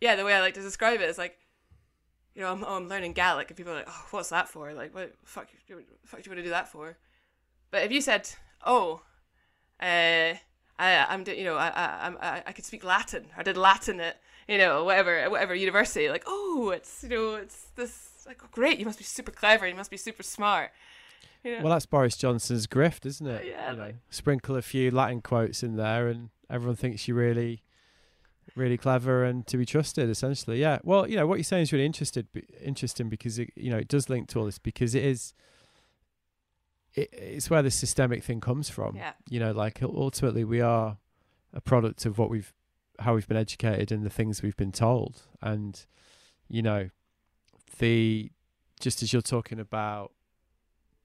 yeah the way I like to describe it is like you know I'm, oh, I'm learning Gaelic and people are like oh what's that for like what fuck what fuck do you want to do that for but if you said oh uh I, I'm, you know, I, I, I, I could speak Latin. I did Latin at, you know, whatever, whatever university. Like, oh, it's, you know, it's this, like, oh, great. You must be super clever. You must be super smart. Yeah. Well, that's Boris Johnson's grift, isn't it? Yeah. You know, sprinkle a few Latin quotes in there, and everyone thinks you're really, really clever and to be trusted. Essentially, yeah. Well, you know what you're saying is really interested, interesting because it, you know, it does link to all this because it is. It, it's where the systemic thing comes from. Yeah. You know, like ultimately we are a product of what we've, how we've been educated and the things we've been told, and you know, the just as you're talking about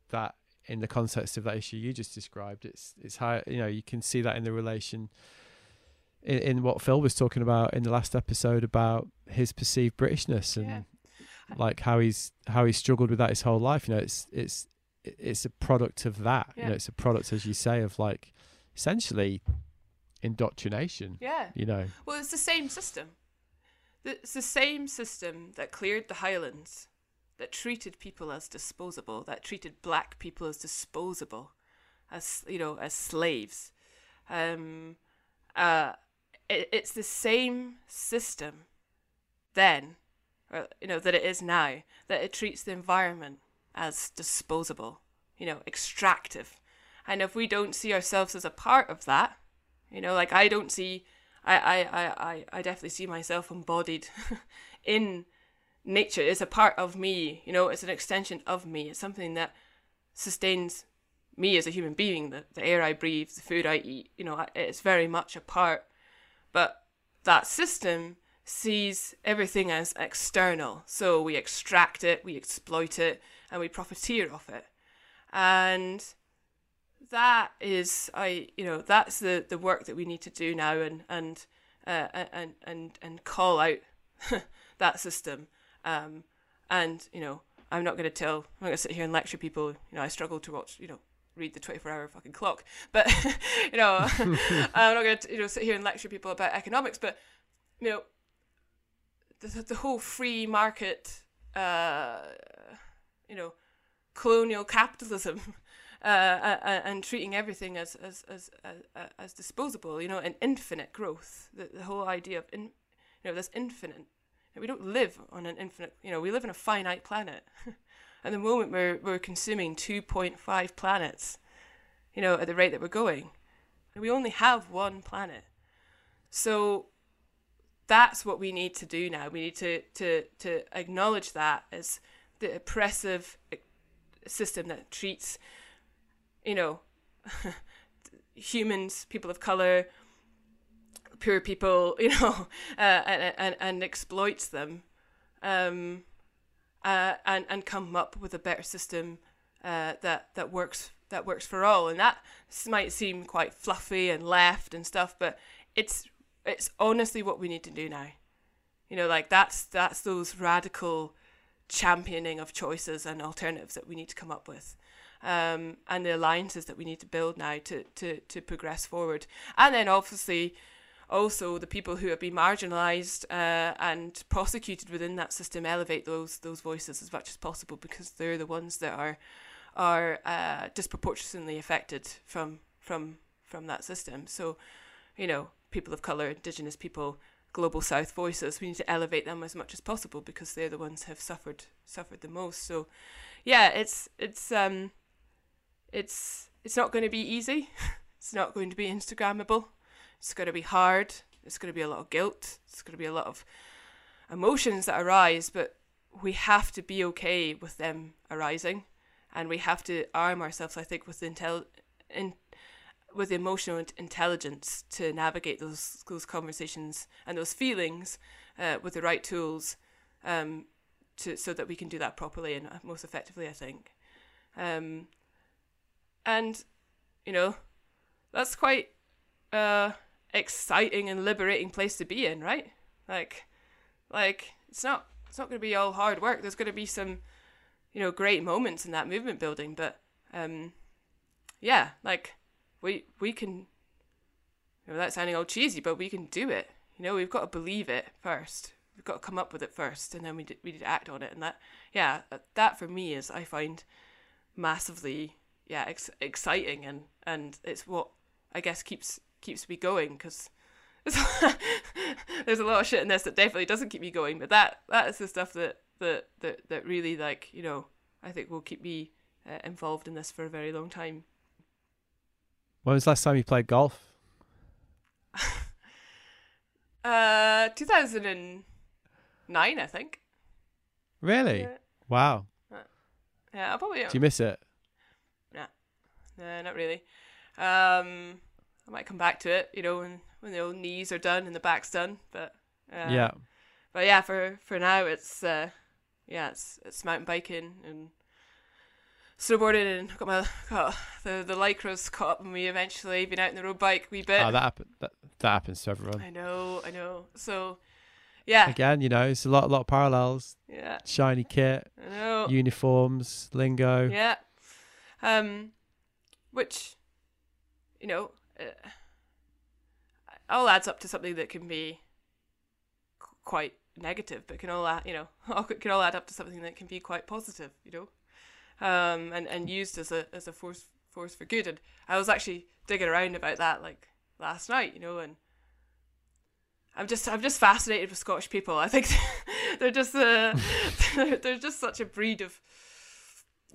that in the context of that issue you just described. It's it's how you know you can see that in the relation in, in what Phil was talking about in the last episode about his perceived Britishness and Yeah. like how he's how he struggled with that his whole life. You know, it's it's it's a product of that. You Yeah. know, it's a product, as you say, of like essentially indoctrination. Yeah. You know, Well, it's the same system. It's the same system that cleared the Highlands, that treated people as disposable, that treated black people as disposable, as you know, as slaves. Um, uh, it, it's the same system then, or, you know, that it is now, that it treats the environment as disposable, you know, extractive. And if we don't see ourselves as a part of that, you know, like I don't see, I, I, I, I, I definitely see myself embodied in nature. It's a part of me, you know, it's an extension of me. It's something that sustains me as a human being, the, the air I breathe, the food I eat, you know, it's very much a part. But that system sees everything as external. So we extract it, we exploit it, and we profiteer off it. And that is I you know that's the the work that we need to do now and and uh, and and and call out that system um, and you know I'm not going to tell I'm not going to sit here and lecture people you know I struggle to watch you know read the 24 hour fucking clock but you know I'm not going to you know sit here and lecture people about economics but you know the, the whole free market uh, you know colonial capitalism uh, and treating everything as as, as as as disposable, you know, and infinite growth. The, the whole idea of in, you know, this infinite. We don't live on an infinite. You know, we live on a finite planet. At the moment, we're we're consuming two point five planets. You know, at the rate that we're going, we only have one planet. So that's what we need to do now. We need to to to acknowledge that as the oppressive system that treats you know, humans, people of color, poor people, you know, uh, and, and, and exploits them, um, uh, and and come up with a better system uh, that that works that works for all. And that might seem quite fluffy and left and stuff, but it's it's honestly what we need to do now. You know, like that's that's those radical championing of choices and alternatives that we need to come up with um, and the alliances that we need to build now to, to, to progress forward. And then obviously also the people who have been marginalised uh, and prosecuted within that system elevate those those voices as much as possible because they're the ones that are are uh, disproportionately affected from from from that system. So, you know, people of color, indigenous people, global south voices, we need to elevate them as much as possible because they're the ones who have suffered suffered the most. So, yeah, it's it's um it's it's not going to be easy. it's not going to be Instagrammable. It's going to be hard. It's going to be a lot of guilt. It's going to be a lot of emotions that arise, but we have to be okay with them arising, and we have to arm ourselves, I think, with intel, in, with emotional intelligence to navigate those those conversations and those feelings uh, with the right tools, um, to so that we can do that properly and most effectively. I think. Um, and you know that's quite uh exciting and liberating place to be in right? Like like it's not it's not going to be all hard work. There's going to be some you know great moments in that movement building but um yeah like we we can you know that's sounding all cheesy but we can do it. You know we've got to believe it first. We've got to come up with it first and then we d- we need to act on it and that yeah that for me is i find massively yeah ex- exciting and and it's what I guess keeps keeps me going because there's a lot of shit in this that definitely doesn't keep me going but that that is the stuff that that that, that really like you know I think will keep me uh, involved in this for a very long time. When was the last time you played golf? uh, 2009, I think. Really? Yeah. Wow. Yeah, I probably. Do you miss it? Nah, no, not really. Um, I might come back to it, you know, when when the old knees are done and the back's done. But uh, yeah, but yeah, for for now it's uh, yeah, it's it's mountain biking and snowboarding and got my got the the lycras caught up and we eventually. Been out on the road bike wee bit. Oh, that happen, that that happens to everyone. I know, I know. So yeah, again, you know, it's a lot a lot of parallels. Yeah, shiny kit, I know, uniforms, lingo. Yeah, um, which, you know, uh, all adds up to something that can be c- quite negative, but can all add, you know, all, can all add up to something that can be quite positive, you know, um, and and used as a as a force force for good. And I was actually digging around about that like last night, you know, and I'm just I'm just fascinated with Scottish people. I think they're just uh, they're, they're just such a breed of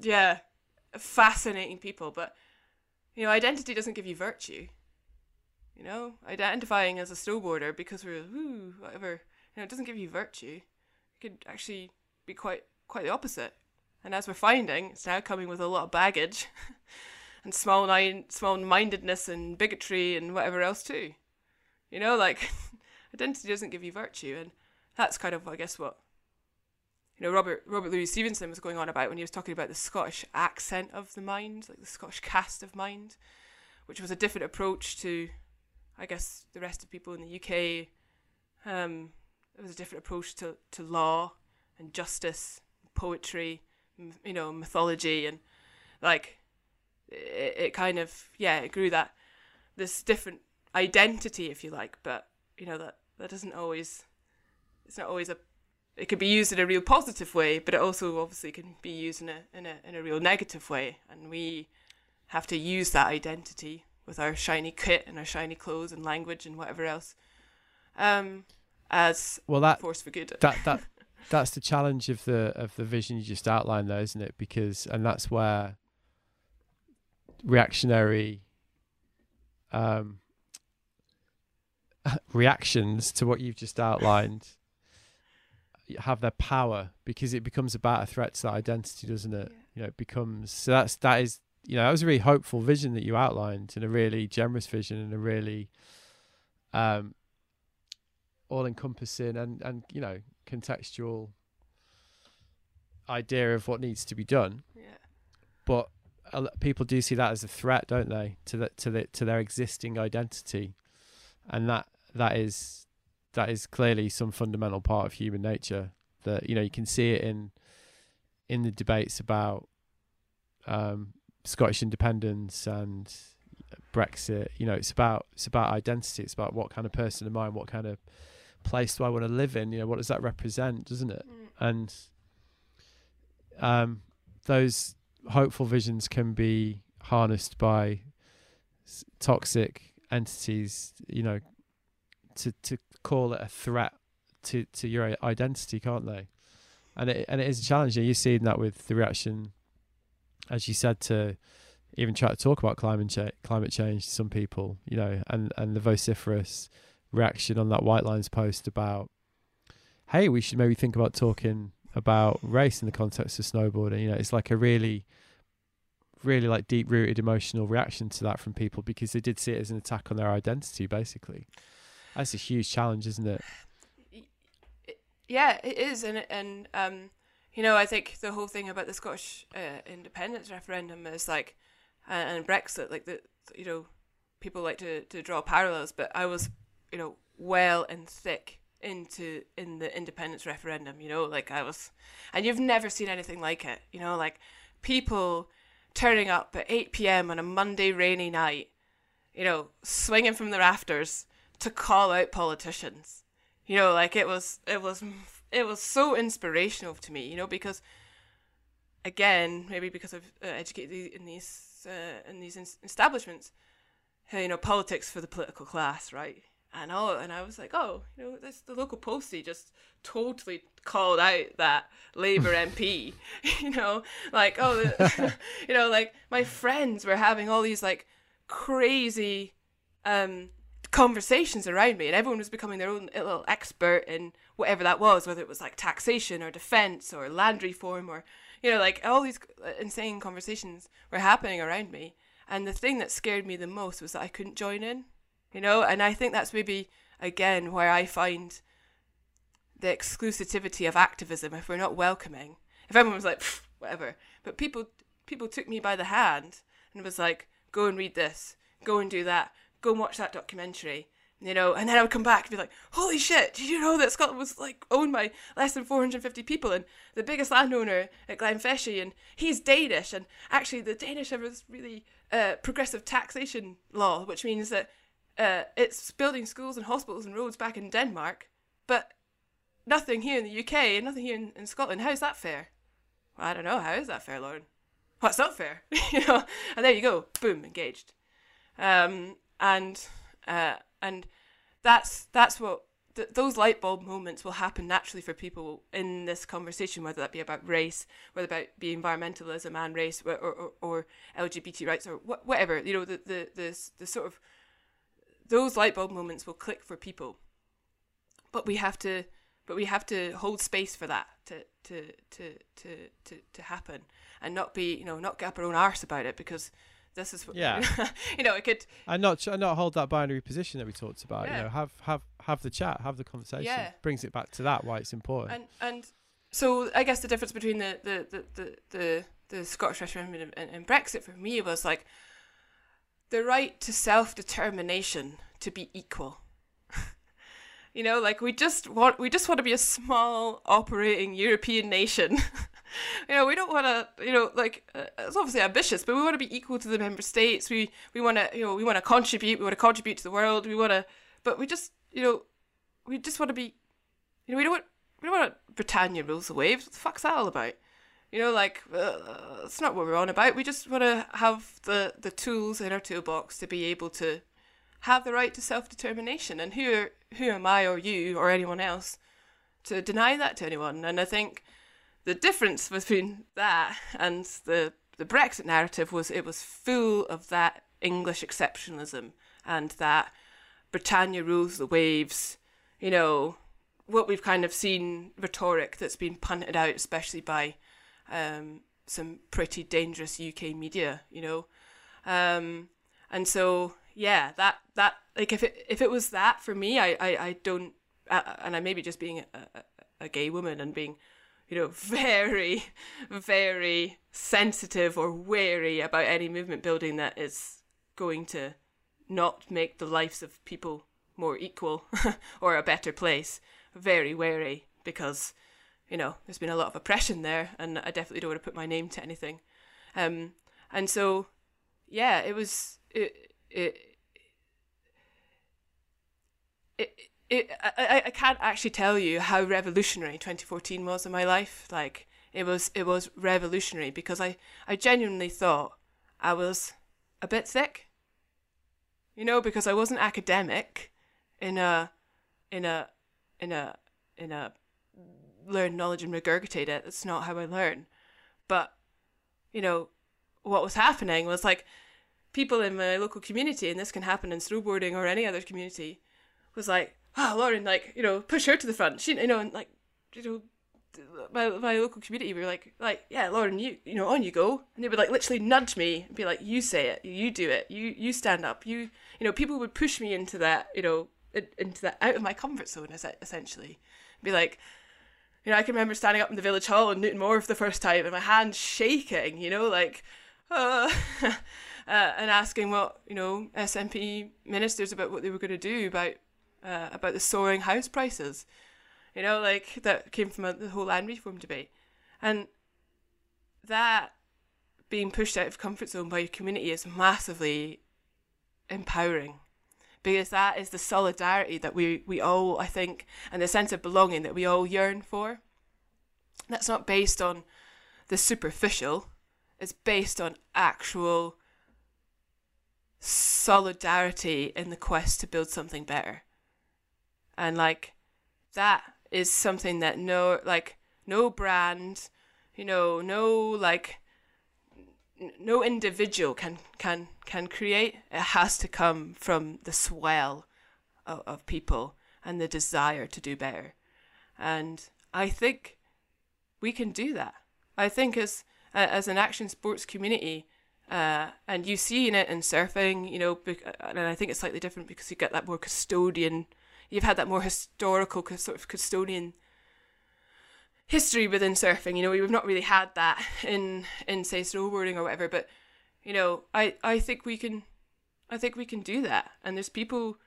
yeah fascinating people, but you know, identity doesn't give you virtue. You know, identifying as a snowboarder because we're woo whatever, you know, it doesn't give you virtue. It could actually be quite quite the opposite. And as we're finding, it's now coming with a lot of baggage. and small small mindedness and bigotry and whatever else too. You know, like identity doesn't give you virtue, and that's kind of I guess what you know Robert Robert Louis Stevenson was going on about when he was talking about the Scottish accent of the mind, like the Scottish cast of mind, which was a different approach to, I guess, the rest of people in the UK. Um, it was a different approach to, to law and justice, poetry, you know, mythology, and like it, it kind of yeah, it grew that this different identity, if you like, but you know that that doesn't always it's not always a it can be used in a real positive way, but it also obviously can be used in a in a in a real negative way, and we have to use that identity with our shiny kit and our shiny clothes and language and whatever else um, as well that force for good. That that that's the challenge of the of the vision you just outlined, though, isn't it? Because and that's where reactionary um, reactions to what you've just outlined have their power because it becomes about a threat to that identity, doesn't it? Yeah. You know, it becomes so that's that is you know that was a really hopeful vision that you outlined and a really generous vision and a really um all encompassing and and you know contextual idea of what needs to be done. Yeah. But people do see that as a threat, don't they, to the, to the, to their existing identity, and that that is that is clearly some fundamental part of human nature. That you know you can see it in in the debates about um, Scottish independence and Brexit. You know, it's about it's about identity. It's about what kind of person am I, and what kind of place do I want to live in? You know, what does that represent, doesn't it? Mm. And um, those hopeful visions can be harnessed by toxic entities. You know, to to call it a threat to to your identity, can't they? And it and it is a challenge. You're seeing that with the reaction, as you said, to even try to talk about climate change. Climate change to some people, you know, and and the vociferous reaction on that Whitelines post about, hey, we should maybe think about talking about race in the context of snowboarding. You know, it's like a really, really like deep rooted emotional reaction to that from people because they did see it as an attack on their identity, basically. That's a huge challenge, isn't it? Yeah, it is, and and um, you know, I think the whole thing about the Scottish uh, independence referendum is like, uh, and Brexit, like the you know, people like to to draw parallels, but I was you know, well and thick into in the independence referendum, you know, like I was and you've never seen anything like it, you know, like people turning up at 8 p.m. on a Monday rainy night, you know, swinging from the rafters to call out politicians. You know, like it was it was it was so inspirational to me, you know, because again, maybe because I've uh, educated in these uh, in these establishments, you know, politics for the political class, right? and oh, and I was like, oh, you know, this the local postie just totally called out that Labour MP, you know, like oh, you know, like my friends were having all these like crazy um conversations around me, and everyone was becoming their own little expert in whatever that was, whether it was like taxation or defence or land reform or you know, like all these insane conversations were happening around me. And the thing that scared me the most was that I couldn't join in you know? And i think that's maybe again where i find the exclusivity of activism if we're not welcoming. If everyone was like whatever. But people people took me by the hand and was like go and read this. Go and do that go and watch that documentary you know and then i would come back and be like holy shit did you know that scotland was like owned by less than 450 people and the biggest landowner at glenfeshie and he's danish and actually the danish have this really uh, progressive taxation law which means that uh, it's building schools and hospitals and roads back in Denmark, but nothing here in the UK and nothing here in, in Scotland. How is that fair? Well, I don't know. How is that fair, Lauren? What's not fair? you know, and there you go. Boom, engaged. Um, and uh, and that's that's what th- those light bulb moments will happen naturally for people in this conversation, whether that be about race, whether about be environmentalism and race, or, or, or LGBT rights, or wh- whatever. You know, the the the, the sort of those light bulb moments will click for people but we have to but we have to hold space for that to to to to to, to happen and not be you know not get up our own arse about it because this is what Yeah. you know it could and not and not hold that binary position that we talked about. Yeah. You know, have have have the chat, have the conversation. Yeah. Brings it back to that why it's important. and and so I guess the difference between the the the the, the, the Scottish referendum and, and Brexit for me was like the right to self determination to be equal. you know, like we just want we just want to be a small operating European nation. you know, we don't want to, you know, like uh, it's obviously ambitious, but we want to be equal to the member states. We we want to, you know, we want to contribute. We want to contribute to the world. We want to, but we just, you know, we just want to be, you know, we don't want we don't want Britannia rules the waves. What the fuck's that all about? You know, like uh, it's not what we're on about. We just want to have the the tools in our toolbox to be able to have the right to self determination. And who are, who am I or you or anyone else to deny that to anyone? And I think the difference between that and the the Brexit narrative was it was full of that English exceptionalism and that Britannia rules the waves. You know what we've kind of seen rhetoric that's been punted out, especially by um, some pretty dangerous UK media. You know, um, and so yeah, that that like if it if it was that for me, I I, I don't, uh, and I may be just being a, a, a gay woman and being you know, very, very sensitive or wary about any movement building that is going to not make the lives of people more equal or a better place. Very wary because, you know, there's been a lot of oppression there, and I definitely don't want to put my name to anything. Um, and so, yeah, it was it it. it I, I can't actually tell you how revolutionary 2014 was in my life. Like it was it was revolutionary because I, I genuinely thought I was a bit sick. You know, because I wasn't academic in a in a in a in a learn knowledge and regurgitate it. That's not how I learn. But, you know, what was happening was like people in my local community, and this can happen in snowboarding or any other community, was like, oh, Lauren, like, you know, push her to the front. She, you know, and like, you know, my, my local community were like, like, yeah, Lauren, you, you know, on you go. And they would like literally nudge me and be like, you say it, you do it, you, you stand up, you, you know, people would push me into that, you know, into that out of my comfort zone, es- essentially. Be like, you know, I can remember standing up in the village hall in Newtonmore for the first time and my hands shaking, you know, like, uh, uh, and asking what, you know, SNP ministers about what they were going to do about uh, about the soaring house prices, you know, like that came from a, the whole land reform debate. And that being pushed out of comfort zone by your community is massively empowering because that is the solidarity that we, we all, I think, and the sense of belonging that we all yearn for. That's not based on the superficial, it's based on actual solidarity in the quest to build something better. And like that is something that no like no brand, you know, no like no individual can can can create. It has to come from the swell of, of people and the desire to do better. And I think we can do that. I think as as an action sports community, uh, and you've seen it in surfing, you know, and I think it's slightly different because you get that more custodian. You've had that more historical sort of custodian history within surfing. You know, we've not really had that in in say snowboarding or whatever. But you know, I I think we can, I think we can do that. And there's people,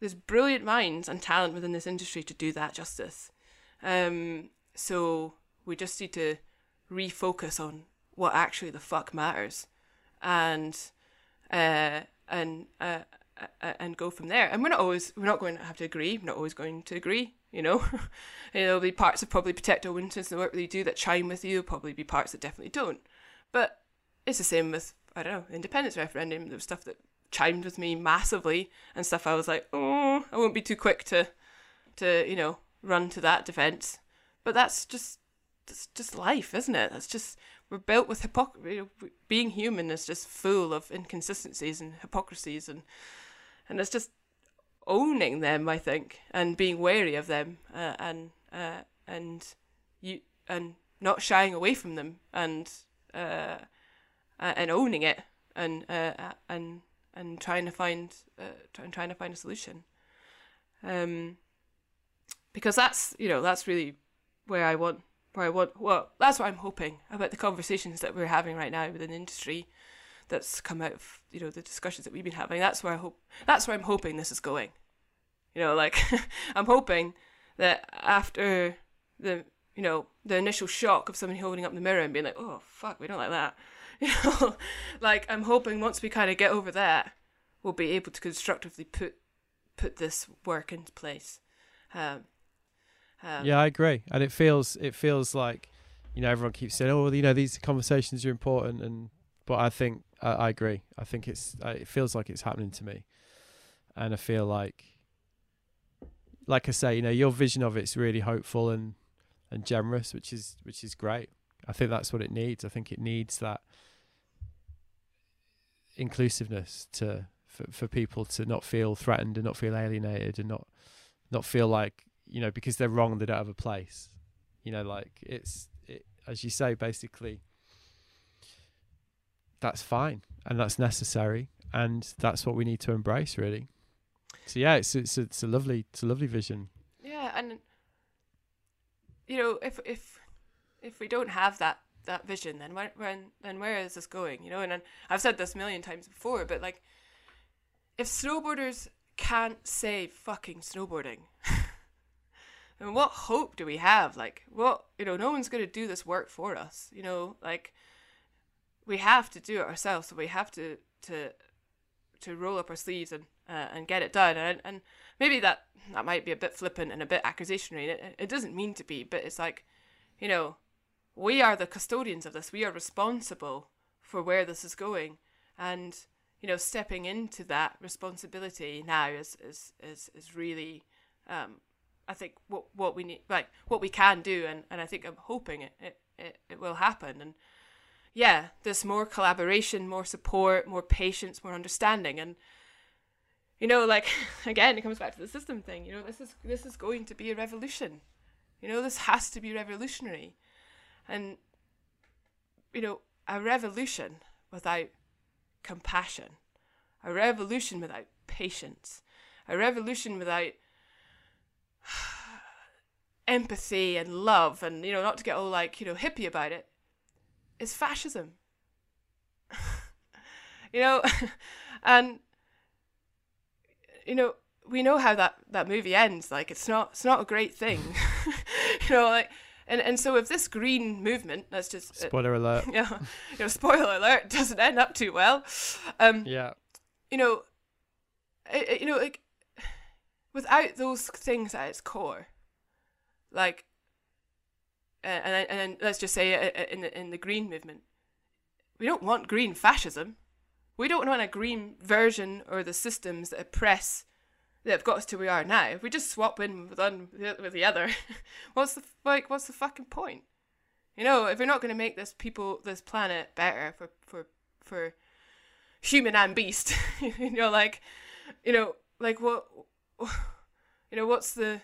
there's brilliant minds and talent within this industry to do that justice. Um, so we just need to refocus on what actually the fuck matters, and uh, and uh, uh, and go from there. And we're not always we're not going to have to agree. We're not always going to agree. You know, there'll be parts of probably protect our winters and the work that you do that chime with you. There'll probably be parts that definitely don't. But it's the same with I don't know independence referendum. There was stuff that chimed with me massively and stuff I was like, oh, I won't be too quick to to you know run to that defense. But that's just that's just life, isn't it? That's just we're built with hypocrisy. Being human is just full of inconsistencies and hypocrisies, and and it's just owning them, I think, and being wary of them, uh, and uh, and you and not shying away from them, and uh, and owning it, and uh, and and trying to find uh, trying to find a solution. Um, because that's you know that's really where I want where I want well that's what I'm hoping about the conversations that we're having right now within industry that's come out of you know the discussions that we've been having. That's where I hope that's where I'm hoping this is going. You know like I'm hoping that after the you know the initial shock of somebody holding up the mirror and being like oh fuck we don't like that. You know like I'm hoping once we kind of get over that we'll be able to constructively put put this work into place. Um, um, yeah, I agree, and it feels it feels like you know everyone keeps saying, "Oh, you know, these conversations are important," and but I think I, I agree. I think it's uh, it feels like it's happening to me, and I feel like, like I say, you know, your vision of it's really hopeful and and generous, which is which is great. I think that's what it needs. I think it needs that inclusiveness to for, for people to not feel threatened and not feel alienated and not not feel like you know, because they're wrong, they don't have a place. You know, like it's it, as you say, basically, that's fine and that's necessary, and that's what we need to embrace, really. So yeah, it's it's it's a lovely it's a lovely vision. Yeah, and you know, if if if we don't have that that vision, then when when then where is this going? You know, and, and I've said this a million times before, but like, if snowboarders can't save fucking snowboarding. and what hope do we have? Like, what, you know, no one's going to do this work for us, you know, like, we have to do it ourselves. So we have to, to, to roll up our sleeves and, uh, and get it done. And, and maybe that, that might be a bit flippant and a bit accusationary. It, it doesn't mean to be, but it's like, you know, we are the custodians of this. We are responsible for where this is going. And, you know, stepping into that responsibility now is, is, is, is really, um, I think what what we need, like what we can do, and, and I think I'm hoping it, it, it, it will happen. And yeah, there's more collaboration, more support, more patience, more understanding, and you know, like again, it comes back to the system thing. You know, this is this is going to be a revolution. You know, this has to be revolutionary, and you know, a revolution without compassion, a revolution without patience, a revolution without empathy and love and you know not to get all like you know hippie about it is fascism. You know and you know we know how that that movie ends. Like it's not it's not a great thing. You know like and and so if this green movement let's just uh, spoiler uh, alert. yeah you know spoiler alert doesn't end up too well. Um yeah. you know it, you know like without those things at its core, like, and and let's just say in the in the green movement, we don't want green fascism. We don't want a green version or the systems that oppress that have got us to where we are now. If we just swap in with one with the other, what's the like? What's the fucking point? You know, if we're not going to make this people, this planet better for for for human and beast, you know, like, you know, like what you know what's the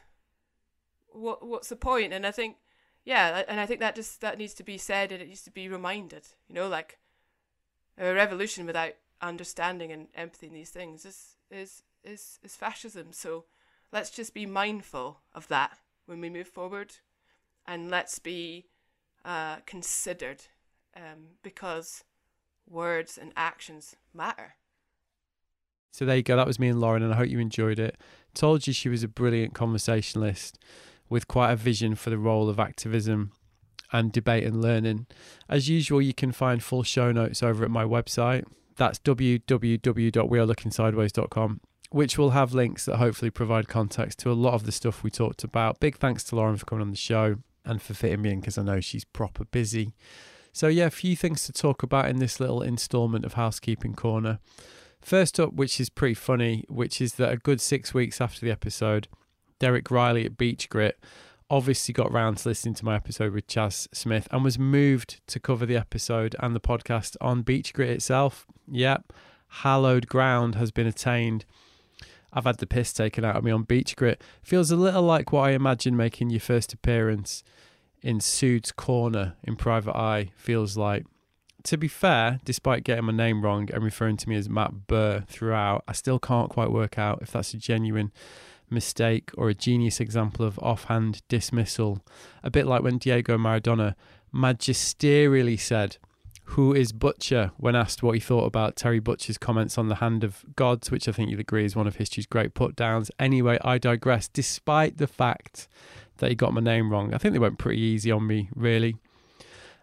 what what's the point and i think yeah and i think that just that needs to be said and it needs to be reminded you know like a revolution without understanding and empathy in these things is is is is fascism so let's just be mindful of that when we move forward and let's be uh, considered um, because words and actions matter so there you go. That was me and Lauren, and I hope you enjoyed it. Told you she was a brilliant conversationalist with quite a vision for the role of activism and debate and learning. As usual, you can find full show notes over at my website. That's www.wearelookingsideways.com, which will have links that hopefully provide context to a lot of the stuff we talked about. Big thanks to Lauren for coming on the show and for fitting me in because I know she's proper busy. So, yeah, a few things to talk about in this little installment of Housekeeping Corner. First up, which is pretty funny, which is that a good six weeks after the episode, Derek Rielly at Beach Grit obviously got round to listening to my episode with Chas Smith and was moved to cover the episode and the podcast on Beach Grit itself. Yep, hallowed ground has been attained. I've had the piss taken out of me on Beach Grit. Feels a little like what I imagine making your first appearance in Pseuds Corner in Private Eye feels like to be fair, despite getting my name wrong and referring to me as Matt Burr throughout, I still can't quite work out if that's a genuine mistake or a genius example of offhand dismissal. A bit like when Diego Maradona magisterially said, Who is Butcher? when asked what he thought about Terry Butcher's comments on the hand of gods, which I think you'd agree is one of history's great put downs. Anyway, I digress, despite the fact that he got my name wrong. I think they went pretty easy on me, really.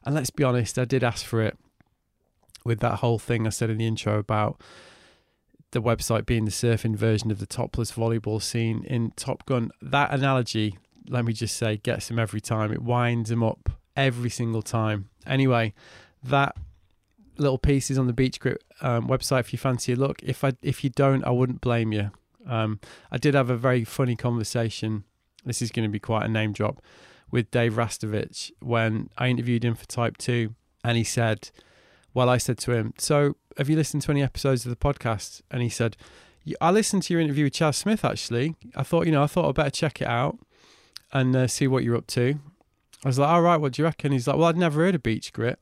And let's be honest, I did ask for it with that whole thing I said in the intro about the website being the surfing version of the topless volleyball scene in Top Gun. That analogy, let me just say, gets him every time. It winds him up every single time. Anyway, that little piece is on the Beach Grit um, website if you fancy a look. If I if you don't, I wouldn't blame you. Um, I did have a very funny conversation. This is going to be quite a name drop with Dave Rastovich when I interviewed him for Type Two, and he said well, I said to him, So, have you listened to any episodes of the podcast? And he said, I listened to your interview with Chas Smith, actually. I thought, you know, I thought I'd better check it out and uh, see what you're up to. I was like, All right, what do you reckon? He's like, Well, I'd never heard of Beach Grit.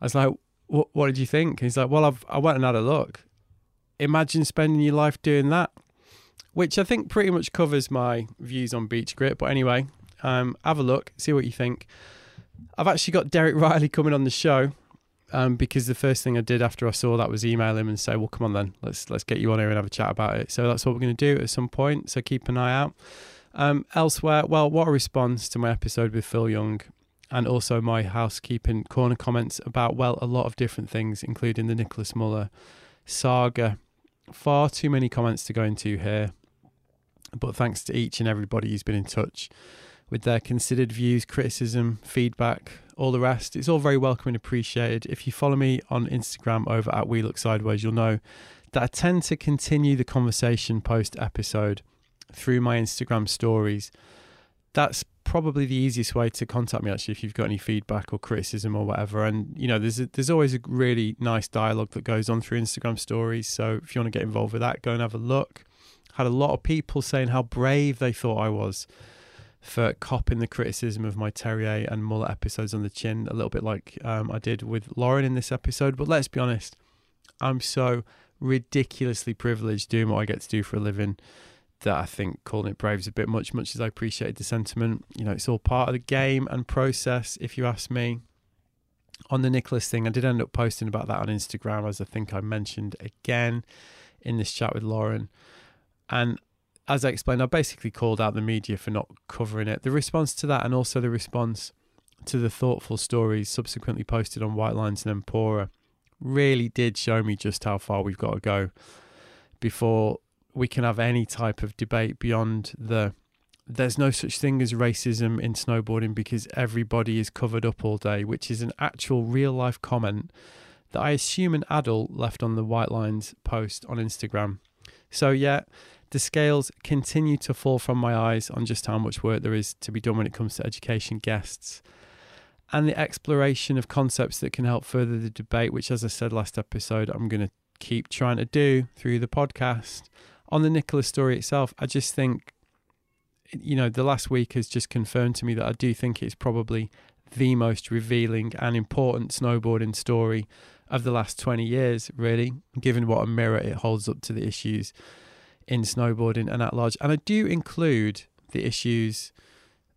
I was like, What, what did you think? he's like, Well, I've, I went and had a look. Imagine spending your life doing that, which I think pretty much covers my views on Beach Grit. But anyway, um, have a look, see what you think. I've actually got Derek Rielly coming on the show um, because the first thing I did after I saw that was email him and say, "Well, come on then, let's let's get you on here and have a chat about it." So that's what we're going to do at some point. So keep an eye out. Um, elsewhere, well, what a response to my episode with Phil Young, and also my housekeeping corner comments about well, a lot of different things, including the Nicolas Müller saga. Far too many comments to go into here, but thanks to each and everybody who's been in touch with their considered views, criticism, feedback, all the rest. It's all very welcome and appreciated. If you follow me on Instagram over at We Look Sideways, you'll know that I tend to continue the conversation post episode through my Instagram stories. That's probably the easiest way to contact me actually if you've got any feedback or criticism or whatever and you know there's a, there's always a really nice dialogue that goes on through Instagram stories so if you want to get involved with that go and have a look had a lot of people saying how brave they thought I was for copping the criticism of my Terrier and Müller episodes on the chin, a little bit like um, I did with Lauren in this episode. But let's be honest, I'm so ridiculously privileged doing what I get to do for a living that I think calling it brave is a bit much, much as I appreciate the sentiment. You know, it's all part of the game and process, if you ask me. On the Nicolas thing, I did end up posting about that on Instagram, as I think I mentioned again in this chat with Lauren. And as I explained, I basically called out the media for not covering it. The response to that, and also the response to the thoughtful stories subsequently posted on Whitelines and Empora, really did show me just how far we've got to go before we can have any type of debate beyond the there's no such thing as racism in snowboarding because everybody is covered up all day, which is an actual real life comment that I assume an adult left on the Whitelines post on Instagram. So, yeah, the scales continue to fall from my eyes on just how much work there is to be done when it comes to education guests and the exploration of concepts that can help further the debate, which, as I said last episode, I'm going to keep trying to do through the podcast. On the Nicolas story itself, I just think, you know, the last week has just confirmed to me that I do think it's probably the most revealing and important snowboarding story of the last 20 years, really, given what a mirror it holds up to the issues in snowboarding and at large. And I do include the issues.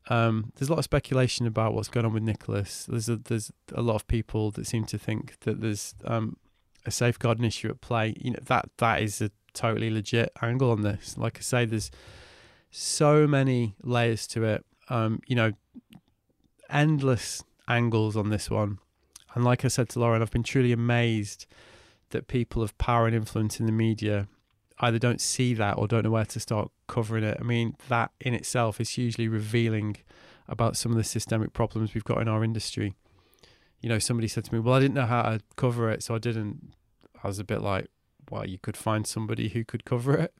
Um, there's a lot of speculation about what's going on with Nicolas. There's a, there's a lot of people that seem to think that there's um, a safeguarding issue at play. You know that that is a totally legit angle on this. Like I say, there's so many layers to it. Um, you know, endless angles on this one. And like I said to Lauren, I've been truly amazed that people of power and influence in the media either don't see that or don't know where to start covering it. I mean, that in itself is hugely revealing about some of the systemic problems we've got in our industry. You know, somebody said to me, Well, I didn't know how to cover it, so I didn't. I was a bit like, Well, you could find somebody who could cover it.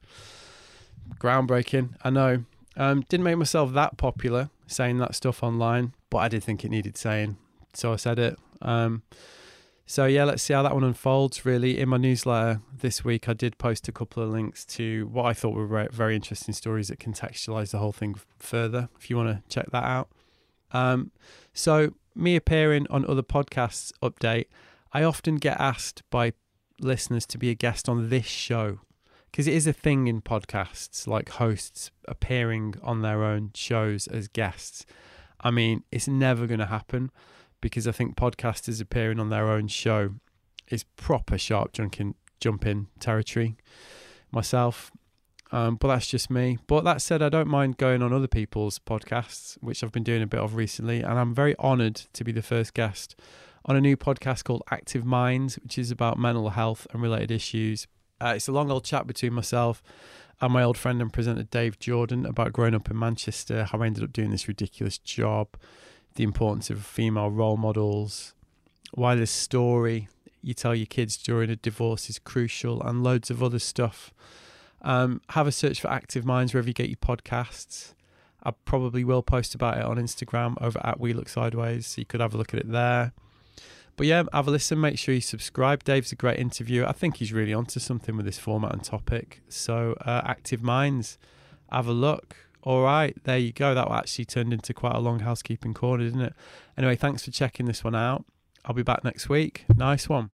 Groundbreaking, I know. Um, didn't make myself that popular saying that stuff online, but I did think it needed saying, so I said it. Um, so yeah, let's see how that one unfolds. Really, in my newsletter this week, I did post a couple of links to what I thought were very interesting stories that contextualize the whole thing further. If you want to check that out. Um, so me appearing on other podcasts update. I often get asked by listeners to be a guest on this show because it is a thing in podcasts, like hosts appearing on their own shows as guests. I mean, it's never going to happen because I think podcasters appearing on their own show is proper sharp jumping jumping territory. Myself, um, but that's just me. But that said, I don't mind going on other people's podcasts, which I've been doing a bit of recently, and I'm very honoured to be the first guest on a new podcast called Active Minds, which is about mental health and related issues. Uh, it's a long old chat between myself and my old friend and presenter Dave Jordan about growing up in Manchester, how I ended up doing this ridiculous job, the importance of female role models, why the story you tell your kids during a divorce is crucial, and loads of other stuff. Um, have a search for Active Minds wherever you get your podcasts. I probably will post about it on Instagram over at We Look Sideways, so you could have a look at it there. But yeah, have a listen. Make sure you subscribe. Dave's a great interviewer. I think he's really onto something with this format and topic. So, uh, Active Minds, have a look. All right, there you go. That actually turned into quite a long housekeeping corner, didn't it? Anyway, thanks for checking this one out. I'll be back next week. Nice one.